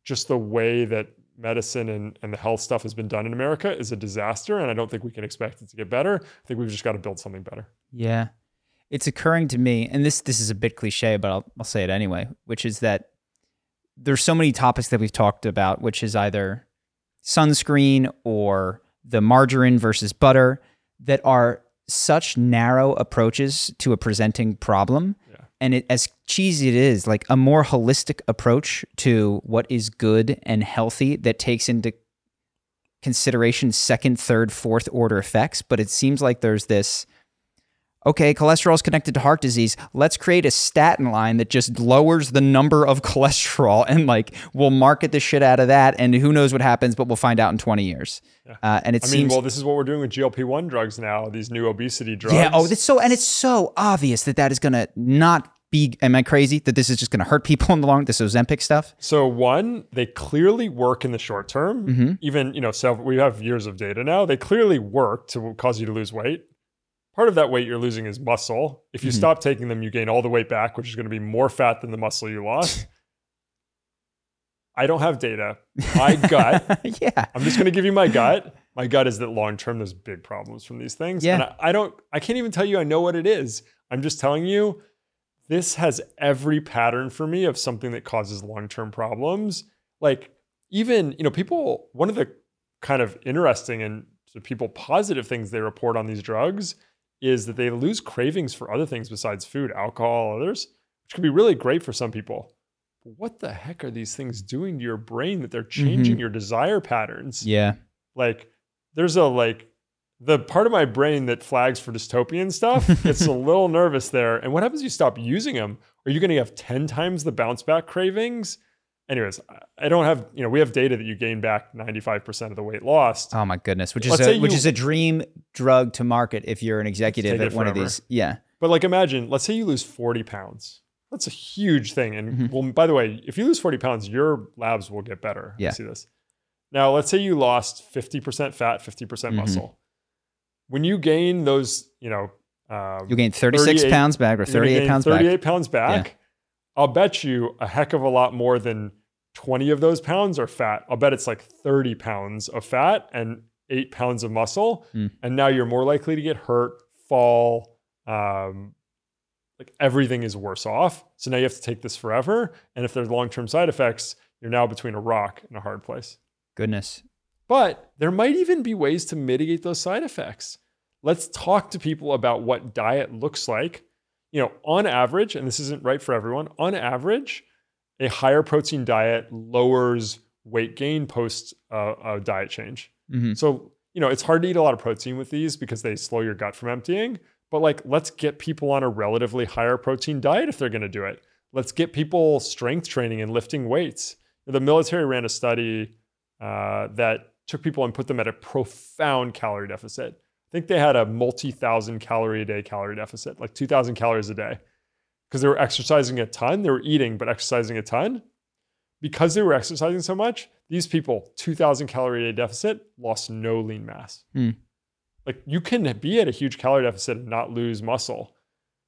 just the way that medicine and, and the health stuff has been done in America is a disaster. And I don't think we can expect it to get better. I think we've just got to build something better. Yeah. It's occurring to me, and this this is a bit cliche, but I'll, I'll say it anyway, which is that there's so many topics that we've talked about, which is either sunscreen or the margarine versus butter that are such narrow approaches to a presenting problem. Yeah. And it, as cheesy it is, like a more holistic approach to what is good and healthy that takes into consideration second, third, fourth order effects. But it seems like there's this okay, cholesterol is connected to heart disease. Let's create a statin line that just lowers the number of cholesterol and like we'll market the shit out of that. And who knows what happens, but we'll find out in 20 years. Yeah. Uh, and it I mean, seems. well, this is what we're doing with GLP 1 drugs now, these new obesity drugs. yeah. Oh, it's so, and it's so obvious that that is going to not be, am I crazy? That this is just going to hurt people in the long, this Ozempic stuff? So one, they clearly work in the short term. Mhm. Even you know, so we have years of data now. They clearly work to cause you to lose weight. Part of that weight you're losing is muscle. If you Mhm. stop taking them, you gain all the weight back, which is going to be more fat than the muscle you lost. I don't have data. My gut. yeah. I'm just going to give you my gut. My gut is that long term, there's big problems from these things. Yeah. And I, I don't, I can't even tell you I know what it is. I'm just telling you this has every pattern for me of something that causes long term problems. Like, even, you know, people, one of the kind of interesting and to people positive things they report on these drugs is that they lose cravings for other things besides food, alcohol, others, which can be really great for some people. But what the heck are these things doing to your brain that they're mm-hmm. changing your desire patterns? Yeah. Like, there's a like the part of my brain that flags for dystopian stuff gets a little nervous there. And what happens if you stop using them? Are you going to have 10 times the bounce back cravings? Anyways, I don't have, you know, we have data that you gain back 95% of the weight lost. Oh my goodness, which is Let's a, which you- is a dream drug to market if you're an executive at one of these. Yeah. But like imagine, let's say you lose 40 pounds. That's a huge thing. And Mhm. well, by the way, if you lose 40 pounds, your labs will get better. I Yeah. see this. Now, let's say you lost 50% fat, 50% Mhm. muscle. When you gain those, you know, um, You gain 36 pounds back or 38 pounds 38 back. pounds back. I'll bet you a heck of a lot more than 20 of those pounds are fat. I'll bet it's like 30 pounds of fat and eight pounds of muscle. Hmm. And now you're more likely to get hurt, fall. Um, like everything is worse off. So now you have to take this forever. And if there's long term side effects, you're now between a rock and a hard place. Goodness. But there might even be ways to mitigate those side effects. Let's talk to people about what diet looks like. You know, on average, and this isn't right for everyone, on average, a higher protein diet lowers weight gain post uh, a diet change. hmm So, you know, it's hard to eat a lot of protein with these because they slow your gut from emptying. But like, let's get people on a relatively higher protein diet if they're going to do it. Let's get people strength training and lifting weights. The military ran a study uh, that took people and put them at a profound calorie deficit. I think they had a multi thousand calorie a day calorie deficit, like 2,000 calories a day, because they were exercising a ton. They were eating, but exercising a ton. Because they were exercising so much, these people, 2,000 calorie a day deficit, lost no lean mass. Hmm. Like you can be at a huge calorie deficit and not lose muscle.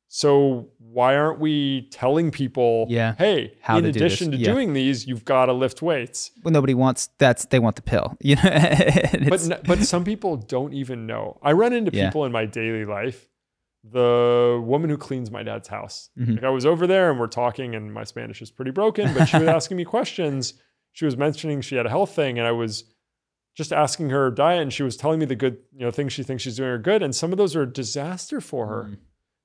So why aren't we telling people, Yeah. hey, How in to do addition to Yeah. doing these, you've got to lift weights. Well, nobody wants that's they want the pill. You know. But but some people don't even know. I run into Yeah. people in my daily life. The woman who cleans my dad's house. Mhm. Like I was over there and we're talking, and my Spanish is pretty broken, but she was asking me questions. She was mentioning she had a health thing, and I was just asking her diet, and she was telling me the good, you know, things she thinks she's doing are good, and some of those are a disaster for her. Mm.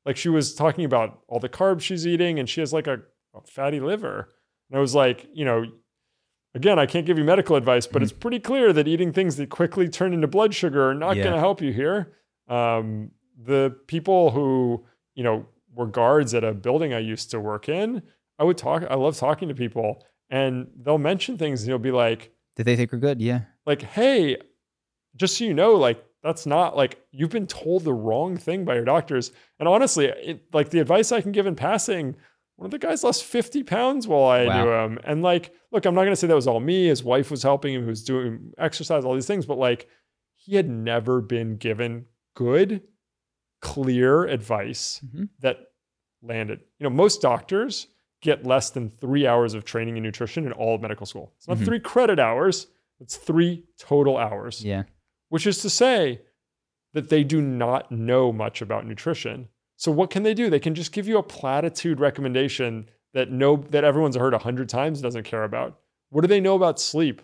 Like she was talking about all the carbs she's eating, and she has like a, a fatty liver. And I was like, you know, again, I can't give you medical advice, but Mhm. it's pretty clear that eating things that quickly turn into blood sugar are not Yeah. going to help you here. Um, the people who, you know, were guards at a building I used to work in, I would talk, I love talking to people, and they'll mention things, and you'll be like, Did they think we're good? Yeah. like, hey, just so you know, like that's not like you've been told the wrong thing by your doctors. And honestly, it, like the advice I can give in passing, one of the guys lost 50 pounds while I Wow. knew him. And like, look, I'm not gonna say that was all me. His wife was helping him, who was doing exercise, all these things, but like he had never been given good, clear advice Mhm. that landed. You know, most doctors get less than three hours of training in nutrition in all of medical school. It's not Mhm. three credit hours, it's three total hours, Yeah. which is to say that they do not know much about nutrition. So what can they do? They can just give you a platitude recommendation that no that everyone's heard a hundred times doesn't care about. What do they know about sleep?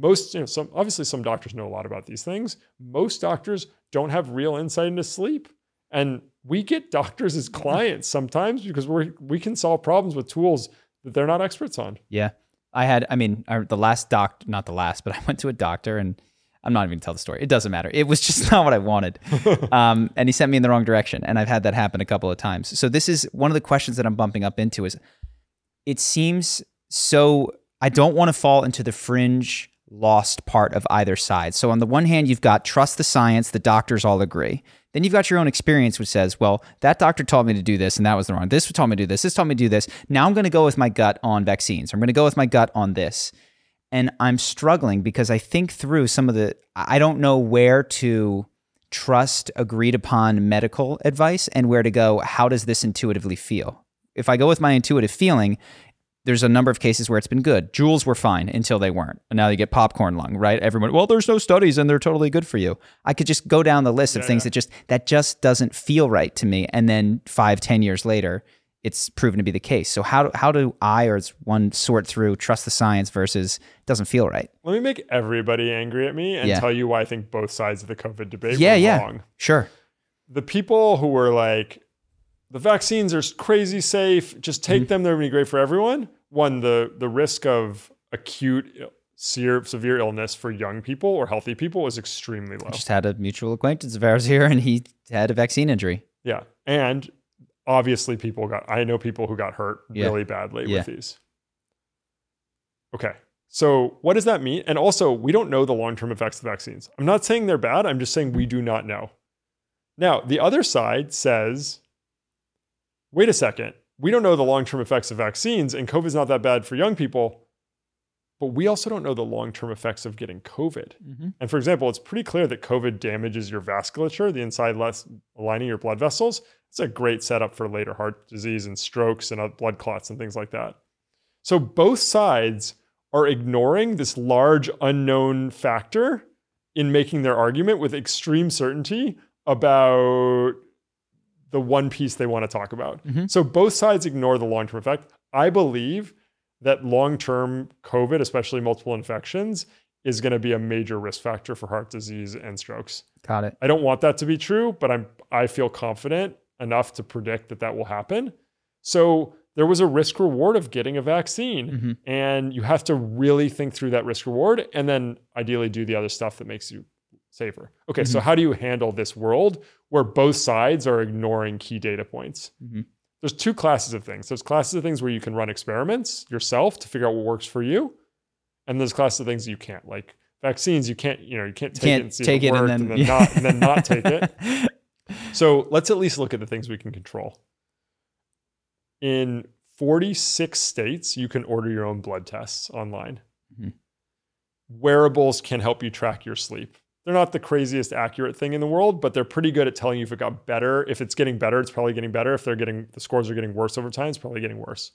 Most, you know, some obviously some doctors know a lot about these things. Most doctors don't have real insight into sleep. And we get doctors as clients sometimes because we we can solve problems with tools that they're not experts on. Yeah. I had, I mean, I, the last doc, not the last, but I went to a doctor and I'm not even gonna tell the story. It doesn't matter. It was just not what I wanted. Um, and he sent me in the wrong direction. And I've had that happen a couple of times. So this is one of the questions that I'm bumping up into is it seems so, I don't want to fall into the fringe lost part of either side. So on the one hand, you've got trust the science, the doctors all agree. Then you've got your own experience, which says, well, that doctor told me to do this and that was the wrong. This told me to do this. This told me to do this. Now I'm going to go with my gut on vaccines. I'm going to go with my gut on this. And I'm struggling because I think through some of the, I don't know where to trust agreed upon medical advice and where to go, how does this intuitively feel? If I go with my intuitive feeling, there's a number of cases where it's been good. Juuls were fine until they weren't. And now you get popcorn lung, right? Everyone, well, there's no studies and they're totally good for you. I could just go down the list of Yeah, things yeah. that just that just doesn't feel right to me. And then five, ten years later, it's proven to be the case. So how do how do I or one sort through trust the science versus doesn't feel right? Let me make everybody angry at me and Yeah. tell you why I think both sides of the COVID debate Yeah, were yeah. wrong. Sure. the people who were like, the vaccines are crazy safe, just take mm-hmm. them, they're gonna be great for everyone. One, the the risk of acute severe, severe illness for young people or healthy people is extremely low. I just had a mutual acquaintance of ours here, and he had a vaccine injury. Yeah. And obviously, people got, I know people who got hurt Yeah. really badly Yeah. with these. Okay. So, what does that mean? And also, we don't know the long term effects of vaccines. I'm not saying they're bad. I'm just saying we do not know. Now, the other side says, wait a second. We don't know the long term effects of vaccines, and COVID's not that bad for young people. But we also don't know the long term effects of getting COVID. Mm-hmm. And for example, it's pretty clear that COVID damages your vasculature, the inside less lining of your blood vessels. It's a great setup for later heart disease and strokes and blood clots and things like that. So both sides are ignoring this large unknown factor in making their argument with extreme certainty about the one piece they want to talk about. Mhm. So both sides ignore the long term effect. I believe that long term COVID, especially multiple infections, is going to be a major risk factor for heart disease and strokes. Got it. I don't want that to be true, but I'm I feel confident enough to predict that that will happen. So there was a risk reward of getting a vaccine, Mhm. and you have to really think through that risk reward, and then ideally do the other stuff that makes you safer. Okay, so how do you handle this world where both sides are ignoring key data points? Mhm. There's two classes of things. There's classes of things where you can run experiments yourself to figure out what works for you, and there's classes of things you can't. Like vaccines, you can't. You know, you can't take it Can't and see take it it and then, and then not and then not take it. So let's at least look at the things we can control. In 46 states, you can order your own blood tests online. Mhm. Wearables can help you track your sleep. They're not the craziest accurate thing in the world, but they're pretty good at telling you if it got better. If it's getting better, it's probably getting better. If they're getting the scores are getting worse over time, it's probably getting worse.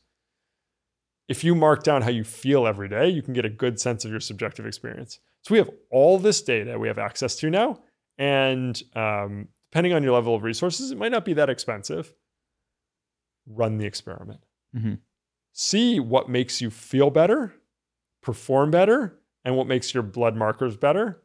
If you mark down how you feel every day, you can get a good sense of your subjective experience. So we have all this data we have access to now, and um, depending on your level of resources, it might not be that expensive. Run the experiment. Mhm. See what makes you feel better, perform better, and what makes your blood markers better.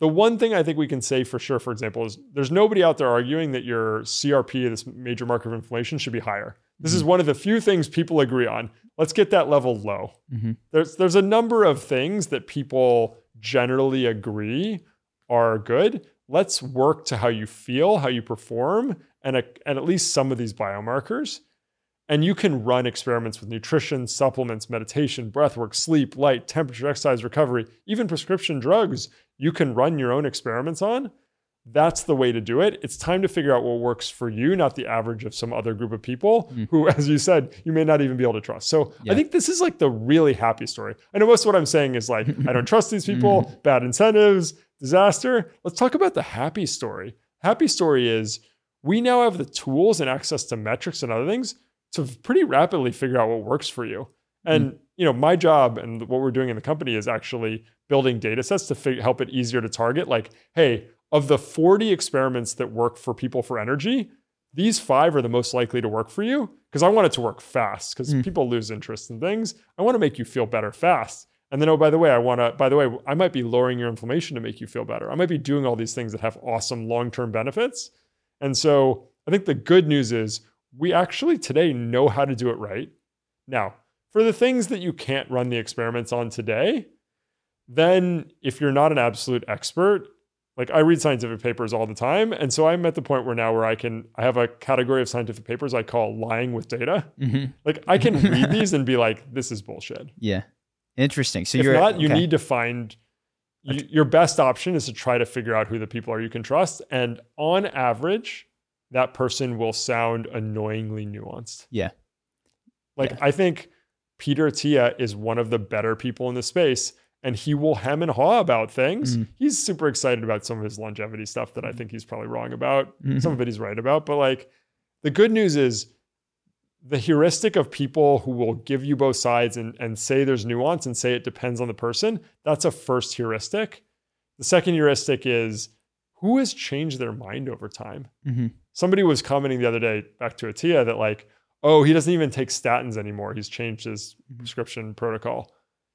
The one thing I think we can say for sure, for example, is there's nobody out there arguing that your CRP, this major marker of inflammation, should be higher. This is one of the few things people agree on. Let's get that level low Mhm. there's there's a number of things that people generally agree are good. Let's work to how you feel, how you perform, and, a, and at least some of these biomarkers. And you can run experiments with nutrition, supplements, meditation, breathwork, sleep, light, temperature, exercise, recovery, even prescription drugs. You can run your own experiments on. That's the way to do it. It's time to figure out what works for you, not the average of some other group of people mm. who, as you said, you may not even be able to trust. So Yeah. I think this is like the really happy story. I know most of what I'm saying is like, I don't trust these people, mm-hmm. bad incentives, disaster. Let's talk about the happy story. Happy story is we now have the tools and access to metrics and other things to pretty rapidly figure out what works for you. And you know, my job and what we're doing in the company is actually building data sets to fig- help it easier to target. Like, hey, of the 40 experiments that work for people for energy, these five are the most likely to work for you because I want it to work fast because Mm. people lose interest in things. I want to make you feel better fast. And then, oh, by the way, I want to, by the way, I might be lowering your inflammation to make you feel better. I might be doing all these things that have awesome long term benefits. And so I think the good news is we actually today know how to do it right. Now, for the things that you can't run the experiments on today, then if you're not an absolute expert, like I read scientific papers all the time. And so I'm at the point where now where I can, I have a category of scientific papers I call lying with data. Mhm. Like I can read these and be like, this is bullshit. Yeah. Interesting. So if you're not, you okay. need to find you, your best option is to try to figure out who the people are you can trust. And on average, that person will sound annoyingly nuanced. Yeah. Like Yeah. I think Peter Attia is one of the better people in the space and he will hem and haw about things. Mhm. He's super excited about some of his longevity stuff that I think he's probably wrong about. Mhm. Some of it he's right about, but like the good news is the heuristic of people who will give you both sides and, and say there's nuance and say it depends on the person, that's a first heuristic. The second heuristic is who has changed their mind over time? Mhm. Somebody was commenting the other day back to Attia that like, oh, he doesn't even take statins anymore. He's changed his prescription protocol.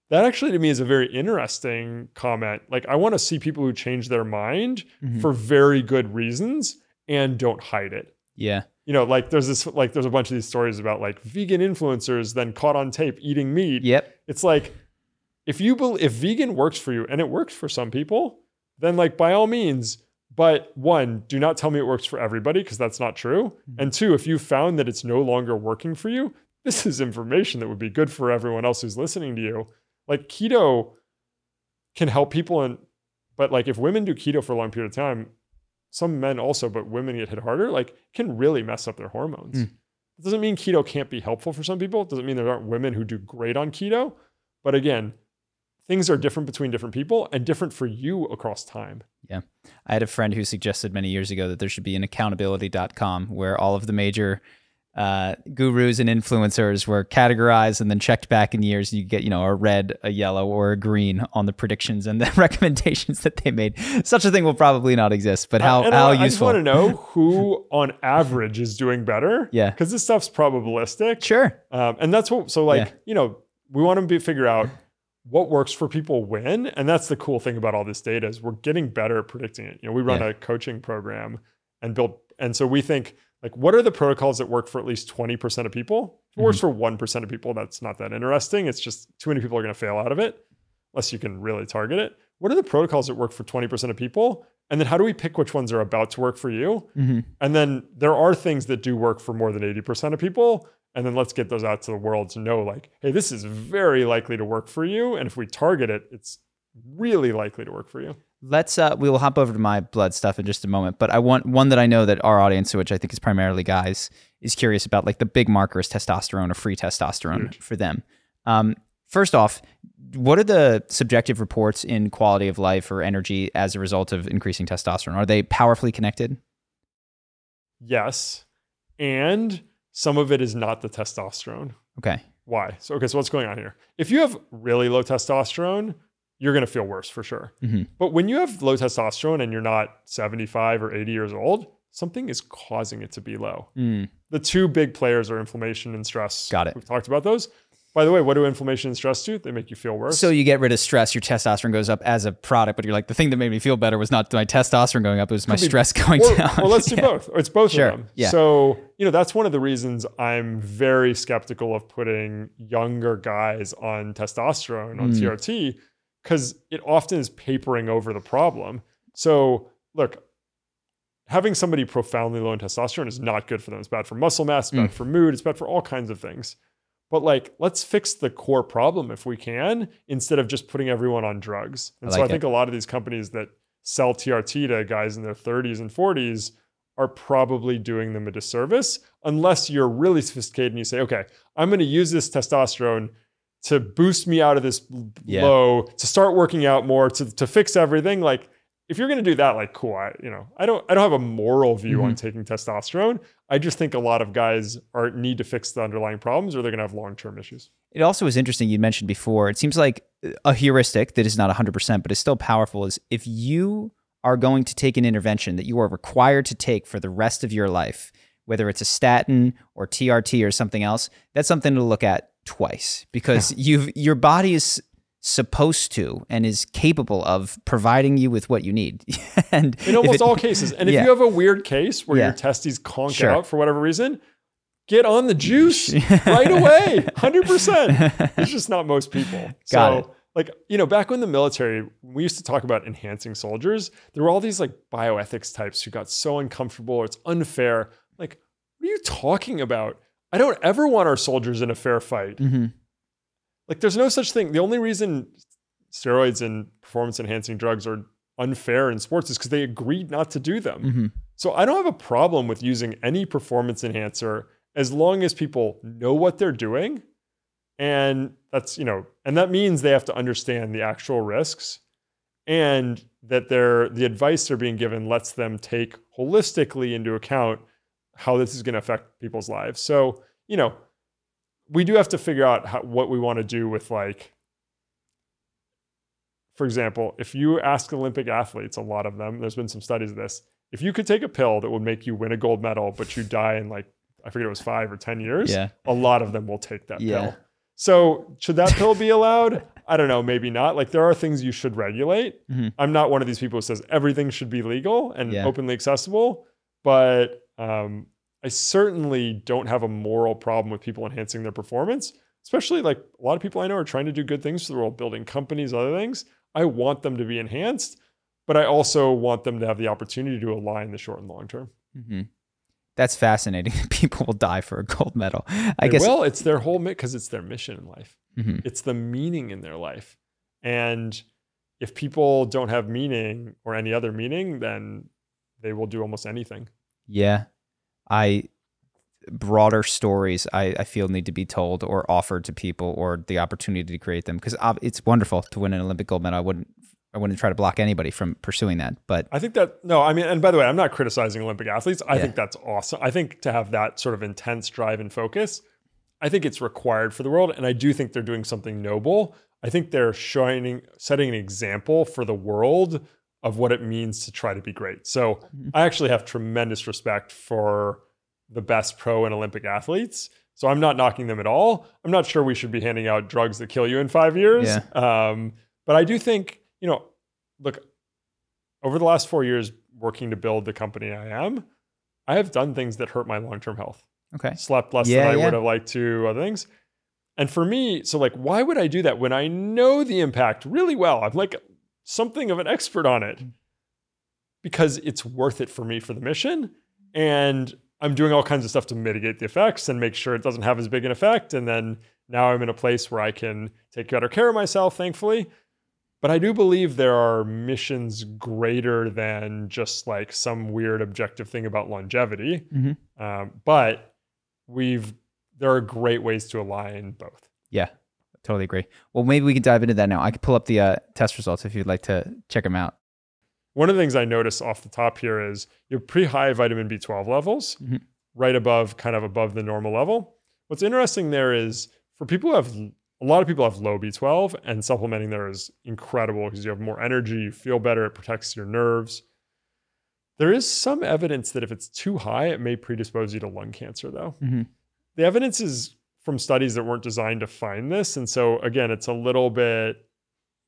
That actually to me is a very interesting comment. Like I want to see people who change their mind Mhm. for very good reasons and don't hide it Yeah. you know, like there's this like there's a bunch of these stories about like vegan influencers then caught on tape eating meat. Yep. It's like if you bel if vegan works for you and it works for some people, then like by all means. But one, do not tell me it works for everybody because that's not true. Mhm. And two, if you found that it's no longer working for you, this is information that would be good for everyone else who's listening to you. Like keto can help people and but like if women do keto for a long period of time, some men also, but women get hit harder, like can really mess up their hormones. Mm. It doesn't mean keto can't be helpful for some people. It doesn't mean there aren't women who do great on keto. But again, things are different between different people and different for you across time. Yeah. I had a friend who suggested many years ago that there should be an accountability.com where all of the major uh, gurus and influencers were categorized and then checked back in years. You get, you know, a red, a yellow, or a green on the predictions and the recommendations that they made. Such a thing will probably not exist, but how, Uh, how I, I just want to know who on average is doing better. Yeah. Because this stuff's probabilistic. Sure. Um, and that's what, so like, Yeah. you know, we want to be figure out what works for people when. And that's the cool thing about all this data is we're getting better at predicting it. You know, we run Yeah. a coaching program and build, and so we think like, what are the protocols that work for at least 20% of people? If it works Mm-hmm. for 1% of people, that's not that interesting. It's just too many people are going to fail out of it unless you can really target it. What are the protocols that work for 20% of people? And then how do we pick which ones are about to work for you? hmm And then there are things that do work for more than 80% of people. And then let's get those out to the world to know like, hey, this is very likely to work for you. And if we target it, it's really likely to work for you. Let's uh we will hop over to my blood stuff in just a moment, but I want one that I know that our audience, which I think is primarily guys, is curious about like the big marker is testosterone or free testosterone Huge. for them. Um first off, what are the subjective reports in quality of life or energy as a result of increasing testosterone? Are they powerfully connected? Yes. And some of it is not the testosterone. Okay. Why? So, okay, so what's going on here? If you have really low testosterone, you're going to feel worse for sure. Mhm. But when you have low testosterone and you're not 75 or 80 years old, something is causing it to be low. Mm, The two big players are inflammation and stress. Got it. We've talked about those. By the way, what do inflammation and stress do? They make you feel worse. So you get rid of stress, your testosterone goes up as a product, but you're like the thing that made me feel better was not my testosterone going up, it was my be- stress going or, down. well, let's do Yeah. both. Or it's both Sure. of them. Yeah. So, you know, that's one of the reasons I'm very skeptical of putting younger guys on testosterone, on Mm. TRT, because it often is papering over the problem. So, look, having somebody profoundly low in testosterone is not good for them. It's bad for muscle mass, it's bad Mm. for mood, it's bad for all kinds of things. But like, let's fix the core problem if we can, instead of just putting everyone on drugs. And I so I it. think a lot of these companies that sell TRT to guys in their 30s and 40s are probably doing them a disservice unless you're really sophisticated and you say, okay, I'm going to use this testosterone to boost me out of this Yeah. low, to start working out more, to, to fix everything. Like, if you're going to do that, like, cool. I, you know, I don't, I don't have a moral view on mm-hmm. taking testosterone. I just think a lot of guys are need to fix the underlying problems, or they're going to have long term issues. It also is interesting you mentioned before. It seems like a heuristic that is not 100%, but is still powerful is if you are going to take an intervention that you are required to take for the rest of your life, whether it's a statin or TRT or something else, that's something to look at twice because you've your body is supposed to and is capable of providing you with what you need. and In almost it- all cases. And if you have a weird case where Yeah. your testes conk Sure. out for whatever reason, get on the juice right away. 100%. It's just not most people. Got so, it. like, you know, back when the military, we used to talk about enhancing soldiers, there were all these like bioethics types who got so uncomfortable. It's unfair. Like, what are you talking about? I don't ever want our soldiers in a fair fight. Mhm. Like, there's no such thing. The only reason steroids and performance enhancing drugs are unfair in sports is because they agreed not to do them. Mhm. So I don't have a problem with using any performance enhancer as long as people know what they're doing. And that's, you know, and that means they have to understand the actual risks and that they're the advice they're being given lets them take holistically into account how this is going to affect people's lives. So, you know, we do have to figure out how, what we want to do with like for example, if you ask Olympic athletes, a lot of them, there's been some studies of this. If you could take a pill that would make you win a gold medal, but you die in like, I forget it was five or 10 years, Yeah. a lot of them will take that Yeah. pill. So should that pill be allowed? I don't know, maybe not. Like there are things you should regulate. Mhm. I'm not one of these people who says everything should be legal and Yeah. openly accessible, but um, I certainly don't have a moral problem with people enhancing their performance especially like a lot of people I know are trying to do good things for the world, building companies, other things. I want them to be enhanced, but I also want them to have the opportunity to align the short and long term. hmm That's fascinating. People will die for a gold medal. I They guess. will. It's their whole because it's their mission in life. Mhm. It's the meaning in their life. And if people don't have meaning or any other meaning, then they will do almost anything. Yeah. I broader stories I, I feel need to be told or offered to people or the opportunity to create them because it's wonderful to win an Olympic gold medal. I wouldn't I wouldn't try to block anybody from pursuing that, but I think that no, I mean, and by the way, I'm not criticizing Olympic athletes. I Yeah. think that's awesome. I think to have that sort of intense drive and focus, I think it's required for the world, and I do think they're doing something noble. I think they're shining, setting an example for the world of what it means to try to be great. So Mhm. I actually have tremendous respect for the best pro and Olympic athletes. So I'm not knocking them at all. I'm not sure we should be handing out drugs that kill you in five years. Um, but I do think, you know, look, over the last four years working to build the company I am, I have done things that hurt my long term health. okay. Slept less Yeah, than I yeah. would have liked to, other things. And for me, so like, why would I do that when I know the impact really well? I'm like something of an expert on it because it's worth it for me for the mission. And I'm doing all kinds of stuff to mitigate the effects and make sure it doesn't have as big an effect. And then now I'm in a place where I can take better care of myself, thankfully. But I do believe there are missions greater than just like some weird objective thing about longevity. Mhm. Um, but we've there are great ways to align both. Yeah, totally agree. Well, maybe we can dive into that now. I can pull up the uh, test results if you'd like to check them out. One of the things I notice off the top here is you have pretty high vitamin B12 levels, Mhm. right above, kind of above the normal level. What's interesting there is for people who have a lot of people have low B12, and supplementing there is incredible because you have more energy, you feel better, it protects your nerves. There is some evidence that if it's too high, it may predispose you to lung cancer, though. Mhm. The evidence is from studies that weren't designed to find this. And so, again, it's a little bit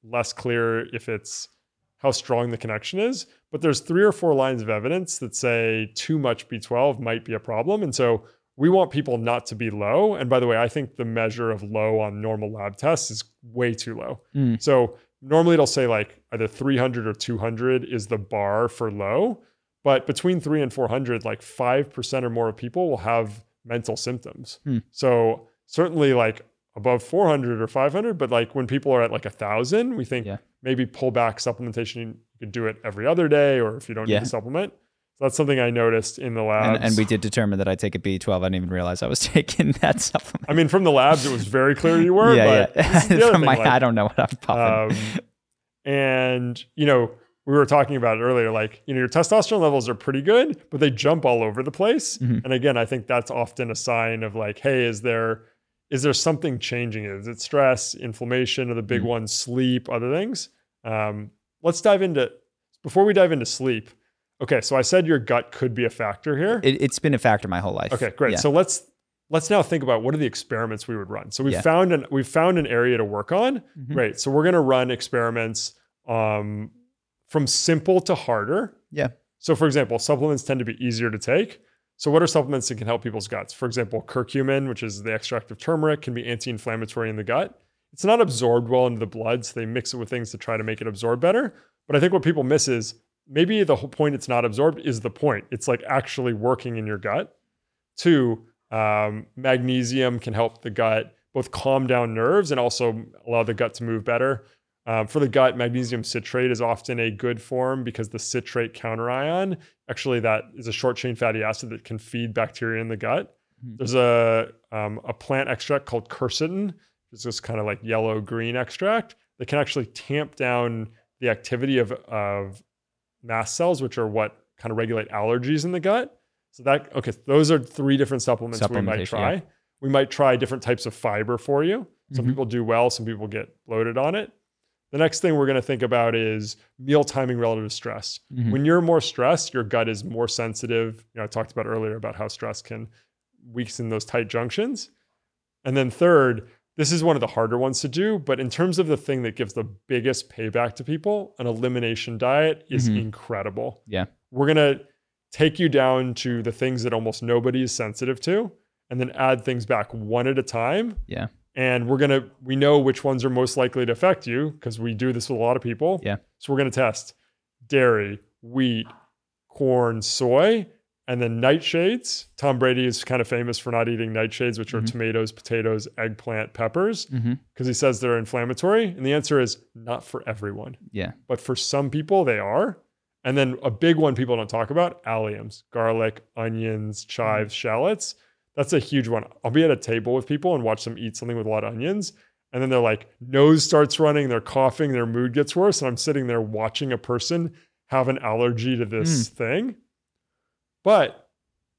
less clear if it's how strong the connection is. But there's three or four lines of evidence that say too much B12 might be a problem. And so, we want people not to be low. And by the way, I think the measure of low on normal lab tests is way too low. Mm. So normally it'll say like either 300 or 200 is the bar for low. But between three and 400, like 5% or more of people will have mental symptoms. Hmm. So certainly like above 400 or 500, but like when people are at like a thousand, we think Yeah. maybe pull back supplementation. You could do it every other day, or if you don't Yeah. need to supplement. So that's something I noticed in the labs. And, and we did determine that I take a B12. I didn't even realize I was taking that supplement. I mean, from the labs, it was very clear you were. yeah, but yeah. this is the other From my, like- I don't know what I'm popping. Um, and you know, we were talking about it earlier. Like, you know, your testosterone levels are pretty good, but they jump all over the place. Mhm. And again, I think that's often a sign of like, hey, is there is there something changing? Is it stress, inflammation, or the big Mhm. ones, sleep, other things? Um, let's dive into before we dive into sleep. Okay, so I said your gut could be a factor here. it, it's been a factor my whole life. Okay, great. Yeah. So let's let's now think about what are the experiments we would run. So we Yeah. found an we've found an area to work on. Mhm. Great. So we're going to run experiments um, from simple to harder. Yeah. So for example, supplements tend to be easier to take. So what are supplements that can help people's guts? For example, curcumin, which is the extract of turmeric, can be anti-inflammatory in the gut. It's not absorbed well into the blood, so they mix it with things to try to make it absorb better. But I think what people miss is maybe the whole point it's not absorbed is the point. It's like actually working in your gut. Two, um, magnesium can help the gut both calm down nerves and also allow the gut to move better. Um, for the gut, magnesium citrate is often a good form because the citrate counterion, actually, that is a short chain fatty acid that can feed bacteria in the gut. Mhm. There's a, um, a plant extract called quercetin, it's this kind of like yellow green extract that can actually tamp down the activity of, of mast cells, which are what kind of regulate allergies in the gut. So that okay, those are three different supplements we might try. yeah. We might try different types of fiber for you. Some Mhm. people do well, some people get bloated on it. The next thing we're going to think about is meal timing relative to stress. Mhm. When you're more stressed, your gut is more sensitive. You know, I talked about earlier about how stress can weaken those tight junctions. And then third, this is one of the harder ones to do, but in terms of the thing that gives the biggest payback to people, an elimination diet is Mhm. incredible. Yeah. We're going to take you down to the things that almost nobody is sensitive to and then add things back one at a time. Yeah. And we're gonna we know which ones are most likely to affect you because we do this with a lot of people. Yeah. So we're gonna test dairy, wheat, corn, soy, and then nightshades. Tom Brady is kind of famous for not eating nightshades, which are Mhm. tomatoes, potatoes, eggplant, peppers, because he says they're inflammatory. And the answer is not for everyone, Yeah. but for some people they are. And then a big one people don't talk about alliums, garlic, onions, chives, shallots. That's a huge one. I'll be at a table with people and watch them eat something with a lot of onions. And then they're like, nose starts running, they're coughing, their mood gets worse. And I'm sitting there watching a person have an allergy to this hmm. thing. But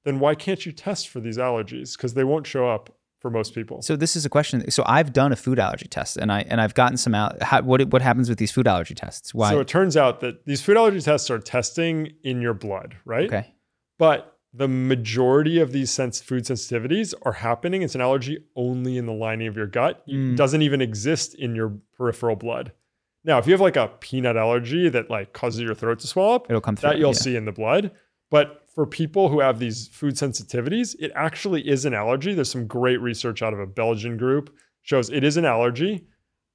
then why can't you test for these allergies? Because they won't show up for most people. So this is a question. So I've done a food allergy test, and I and I've gotten some out. How, what what happens with these food allergy tests? Why? So it turns out that these food allergy tests are testing in your blood, right? okay. But the majority of these sense food sensitivities are happening. It's an allergy only in the lining of your gut. It Mm. doesn't even exist in your peripheral blood. Now, if you have like a peanut allergy that like causes your throat to swell up, It'll come through. that you'll yeah. see in the blood. But for people who have these food sensitivities, it actually is an allergy. There's some great research out of a Belgian group shows it is an allergy,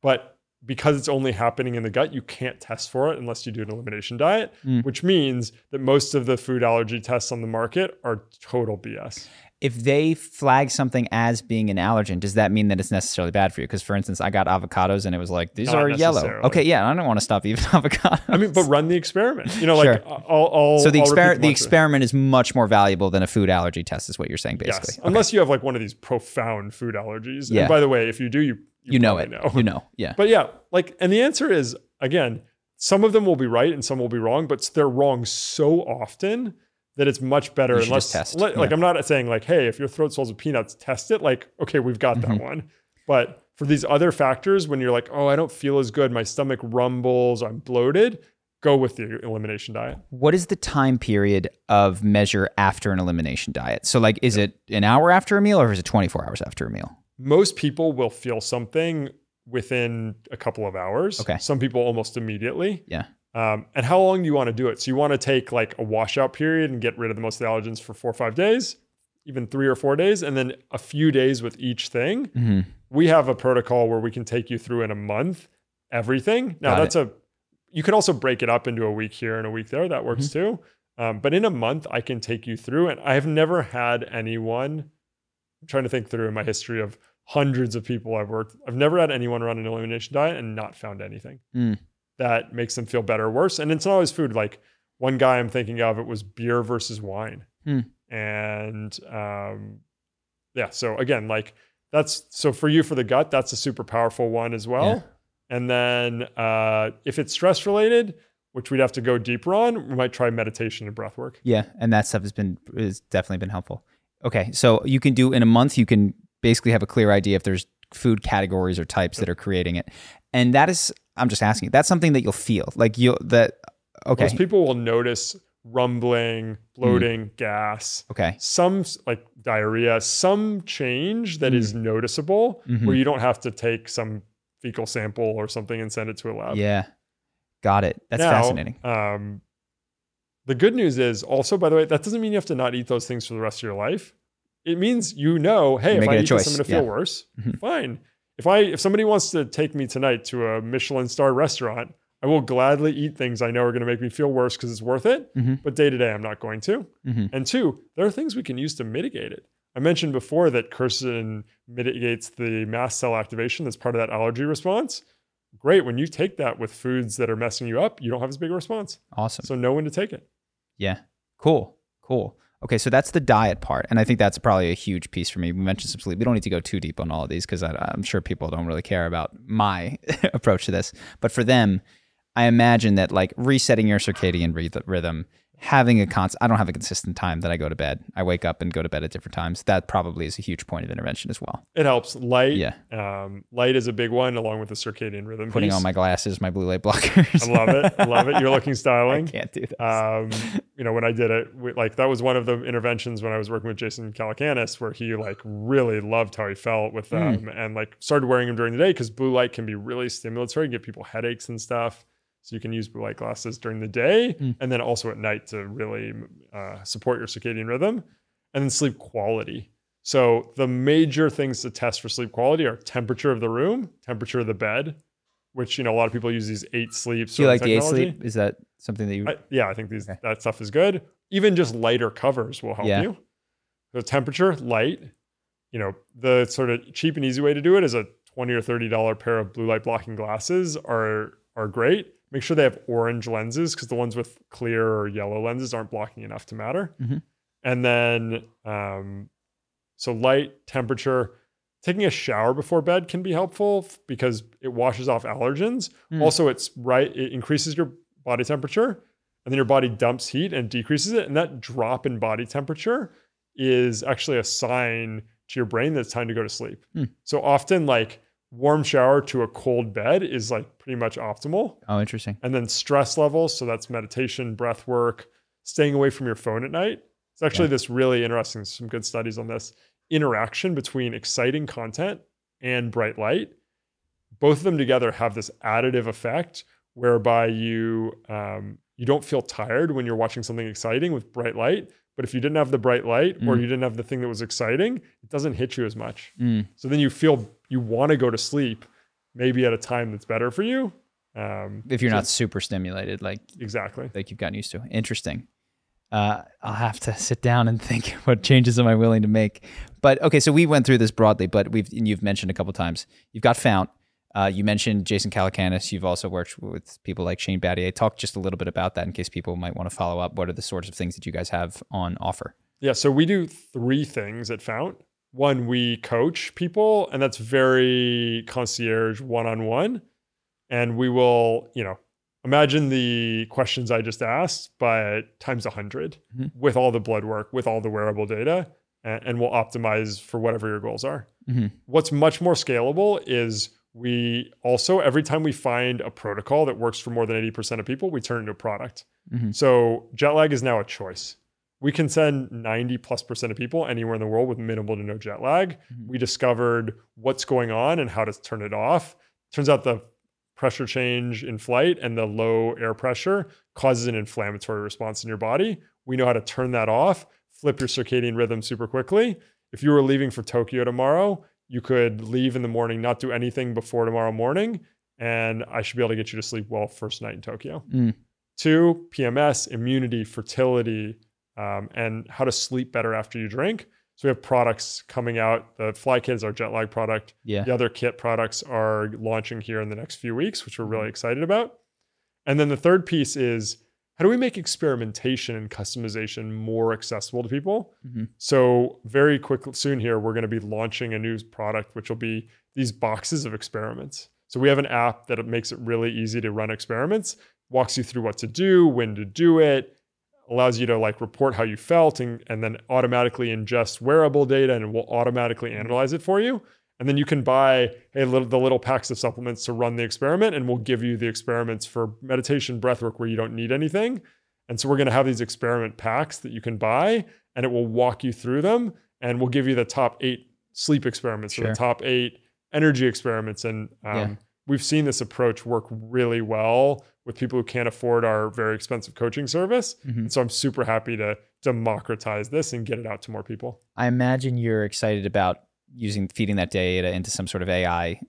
but because it's only happening in the gut, you can't test for it unless you do an elimination diet, Mm. which means that most of the food allergy tests on the market are total BS. If they flag something as being an allergen, does that mean that it's necessarily bad for you? Because, for instance, I got avocados and it was like these Not are yellow. Okay, yeah, I don't want to stop eating avocados. I mean, but run the experiment. You know, like Sure. I'll, I'll so the I'll experiment the experiment is much more valuable than a food allergy test, is what you're saying, basically. Yes, unless you have like one of these profound food allergies. Yeah. And by the way, if you do, you you know probably it. You know, yeah. But yeah, like, and the answer is again, some of them will be right and some will be wrong, but they're wrong so often that it's much better You unless test, let- like yeah. I'm not saying like, hey, if your throat swells with peanuts, test it. Like, okay, we've got Mhm. that one. But for these other factors, when you're like, oh, I don't feel as good, my stomach rumbles, I'm bloated, go with the elimination diet. What is the time period of measure after an elimination diet? So, like, is it an hour after a meal or is it 24 hours after a meal? Most people will feel something within a couple of hours. Okay. Some people almost immediately. Yeah. Um, and how long do you want to do it? So you want to take like a washout period and get rid of the most of the allergens for four or five days, even three or four days, and then a few days with each thing. hmm We have a protocol where we can take you through in a month everything. Now Got that's a you can also break it up into a week here and a week there. That works too. Um, but in a month, I can take you through, and I have never had anyone. I'm trying to think through in my history of hundreds of people I've worked. I've never had anyone run an elimination diet and not found anything Mm. that makes them feel better or worse. And it's not always food. Like one guy I'm thinking of, it was beer versus wine. Hmm. And um, yeah, so again, like that's so for you for the gut, that's a super powerful one as well. Yeah. And then uh, if it's stress related, which we'd have to go deeper on, we might try meditation and breath work. Yeah, and that stuff has been has definitely been helpful. Okay, so you can do in a month. You can basically have a clear idea if there's food categories or types that are creating it, and that is I'm just asking. That's something that you'll feel like you that. Okay, Most people will notice rumbling, bloating, gas, okay, some like diarrhea, some change that is noticeable Mhm. where you don't have to take some fecal sample or something and send it to a lab. yeah, got it. That's Now, fascinating. Um, the good news is also, by the way, that doesn't mean you have to not eat those things for the rest of your life. It means you know, hey, You're if I eat this. I'm going to feel Yeah. worse. Mhm. Fine. If I if somebody wants to take me tonight to a Michelin star restaurant, I will gladly eat things I know are going to make me feel worse because it's worth it. Mhm. But day to day, I'm not going to. Mhm. And two, there are things we can use to mitigate it. I mentioned before that quercetin mitigates the mast cell activation that's part of that allergy response. Great. When you take that with foods that are messing you up, you don't have as big a response. Awesome. So know when to take it. Yeah. Cool. Cool. Okay, so that's the diet part, and I think that's probably a huge piece for me. We mentioned some sleep. We don't need to go too deep on all of these because I'm sure people don't really care about my approach to this. But for them, I imagine that like resetting your circadian rhythm, having a constant. I don't have a consistent time that I go to bed. I wake up and go to bed at different times. That probably is a huge point of intervention as well. It helps. Light. Yeah. Um, light is a big one, along with the circadian rhythm. Putting piece. on my glasses, my blue light blockers. I love it. I love it. You're looking I styling. can't do this. um, you know, when I did it, we, like that was one of the interventions when I was working with Jason Calacanis, where he like really loved how he felt with Mm. them and like started wearing them during the day because blue light can be really stimulatory, and give people headaches and stuff. So you can use blue light glasses during the day Mm. and then also at night to really uh, support your circadian rhythm. And then sleep quality. So the major things to test for sleep quality are temperature of the room, temperature of the bed, which you know a lot of people use these Eight Sleeps. Do you like technology. the Eight Sleep? Is that something that you? I, yeah, I think these Okay. that stuff is good. Even just lighter covers will help Yeah. you. The temperature, light. You know, the sort of cheap and easy way to do it is a twenty or thirty dollar pair of blue light blocking glasses are are great. Make sure they have orange lenses because the ones with clear or yellow lenses aren't blocking enough to matter. Mhm. And then, um, so light, temperature. Taking a shower before bed can be helpful because it washes off allergens. Mm. Also, it's right, it increases your body temperature and then your body dumps heat and decreases it. And that drop in body temperature is actually a sign to your brain that it's time to go to sleep. Hmm. So often, like warm shower to a cold bed is like pretty much optimal. oh, interesting. And then stress levels. So that's meditation, breath work, staying away from your phone at night. It's actually Yeah. this really interesting, some good studies on this interaction between exciting content and bright light. Both of them together have this additive effect whereby you um, you don't feel tired when you're watching something exciting with bright light. But if you didn't have the bright light or Mm. you didn't have the thing that was exciting, it doesn't hit you as much. Mm. So then you feel you want to go to sleep, maybe at a time that's better for you. Um, If you're so- not super stimulated, like exactly. like you've gotten used to. Interesting. Uh, I'll have to sit down and think what changes am I willing to make. But okay, so we went through this broadly, but we've and you've mentioned a couple times. You've got Fount. Uh, you mentioned Jason Calacanis. You've also worked with people like Shane Battier. Talk just a little bit about that in case people might want to follow up. What are the sorts of things that you guys have on offer? Yeah, so we do three things at Fount. One, we coach people, and that's very concierge one on one. And we will, you know, imagine the questions I just asked, but times 100 Mhm. with all the blood work, with all the wearable data, and, and we'll optimize for whatever your goals are. Mhm. What's much more scalable is we also, every time we find a protocol that works for more than 80% of people, we turn it into a product. Mhm. So jet lag is now a choice. We can send 90 plus percent of people anywhere in the world with minimal to no jet lag. Mhm. We discovered what's going on and how to turn it off. Turns out the pressure change in flight and the low air pressure causes an inflammatory response in your body. We know how to turn that off, flip your circadian rhythm super quickly. If you were leaving for Tokyo tomorrow, you could leave in the morning, not do anything before tomorrow morning, and I should be able to get you to sleep well first night in Tokyo. Mm. Two, PMS, immunity, fertility, um, and how to sleep better after you drink. So we have products coming out. The Fly Kit is our jet lag product. Yeah. The other kit products are launching here in the next few weeks, which we're Mm-hmm. really excited about. And then the third piece is how do we make experimentation and customization more accessible to people? Mhm. So very quick soon here, we're going to be launching a new product, which will be these boxes of experiments. So we have an app that makes it really easy to run experiments, walks you through what to do, when to do it, allows you to like report how you felt and, and then automatically ingest wearable data and it will automatically analyze it for you. And then you can buy hey, little, the little packs of supplements to run the experiment, and we'll give you the experiments for meditation, breathwork, where you don't need anything. And so we're going to have these experiment packs that you can buy, and it will walk you through them, and we'll give you the top eight sleep experiments or the top eight energy experiments. And um, Yeah. We've seen this approach work really well with people who can't afford our very expensive coaching service. Mhm. And so I'm super happy to democratize this and get it out to more people. I imagine you're excited about using feeding that data into some sort of AI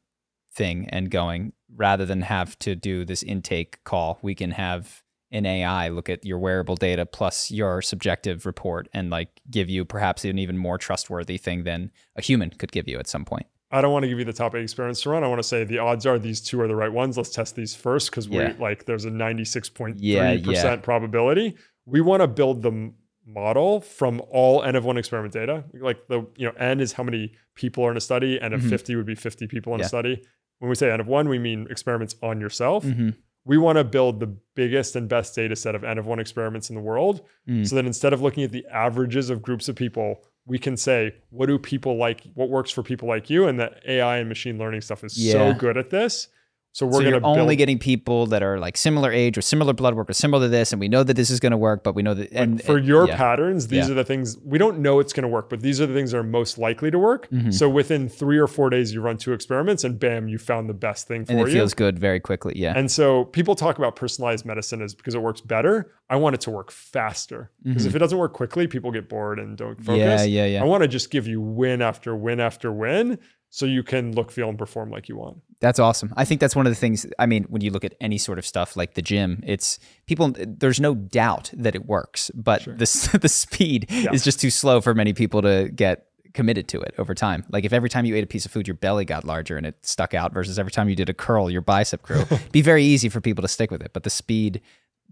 thing and going rather than have to do this intake call. We can have an AI look at your wearable data plus your subjective report and like give you perhaps an even more trustworthy thing than a human could give you at some point. I don't want to give you the top eight experiments to run. I want to say the odds are these two are the right ones. Let's test these first because we Yeah. like there's a 96.3% Yeah, yeah. probability. We want to build the model from all N of one experiment data. Like the, you know, N is how many people are in a study, N of Mhm. 50 would be 50 people in a study. When we say N of one, we mean experiments on yourself. Mhm. We want to build the biggest and best data set of N of one experiments in the world Mm. so that instead of looking at the averages of groups of people, we can say, what do people like? What works for people like you? And the AI and machine learning stuff is Yeah. so good at this. So we're so going you're only build, getting people that are like similar age or similar blood work or similar to this, and we know that this is going to work, but we know that and for and- your yeah. patterns, these Yeah. are the things we don't know it's going to work, but these are the things that are most likely to work. Mm-hmm. So within three or four days, you run two experiments, and bam, you found the best thing for and it you. feels good very quickly. Yeah. And so people talk about personalized medicine as because it works better. I want it to work faster because if it doesn't work quickly, people get bored and don't focus. Mm-hmm. yeah, yeah, yeah. I want to just give you win after win after win so you can look, feel, and perform like you want. That's awesome. I think that's one of the things. I mean, when you look at any sort of stuff like the gym, it's people. There's no doubt that it works, but the the speed is just too slow for many people to get committed to it over time. Like if every time you ate a piece of food, your belly got larger and it stuck out, versus every time you did a curl, your bicep grew. It'd be very easy for people to stick with it, but the speed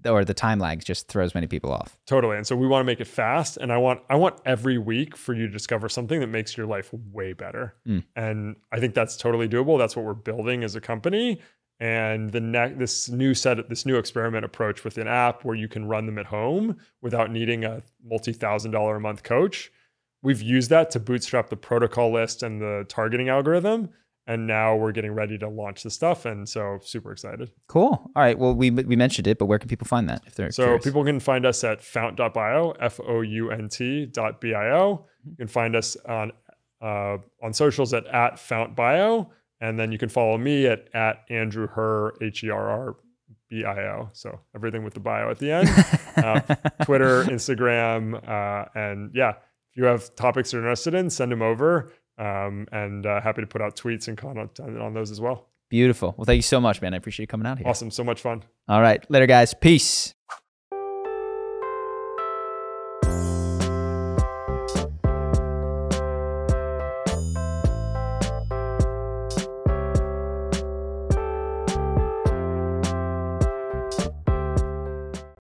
or the time lag just throws many people off. Totally. And so we want to make it fast. And I want I want every week for you to discover something that makes your life way better. Mm. And I think that's totally doable. That's what we're building as a company. And the next this new set this new experiment approach with an app where you can run them at home without needing a multi-thousand dollar a month coach. We've used that to bootstrap the protocol list and the targeting algorithm. And now we're getting ready to launch the stuff. And so super excited. Cool. All right. Well, we we mentioned it, but where can people find that if they're So curious? people can find us at fount.bio, F O U N T dot B I O. You can find us on uh, on socials at at fountbio, and then you can follow me at at Andrew Herr H E R R B I O. So everything with the bio at the end. uh, Twitter, Instagram, uh, and yeah, if you have topics you're interested in, send them over. Um, and uh, happy to put out tweets and content on those as well. Beautiful. Well, thank you so much, man. I appreciate you coming out here. Awesome, so much fun. All right. Later, guys. Peace.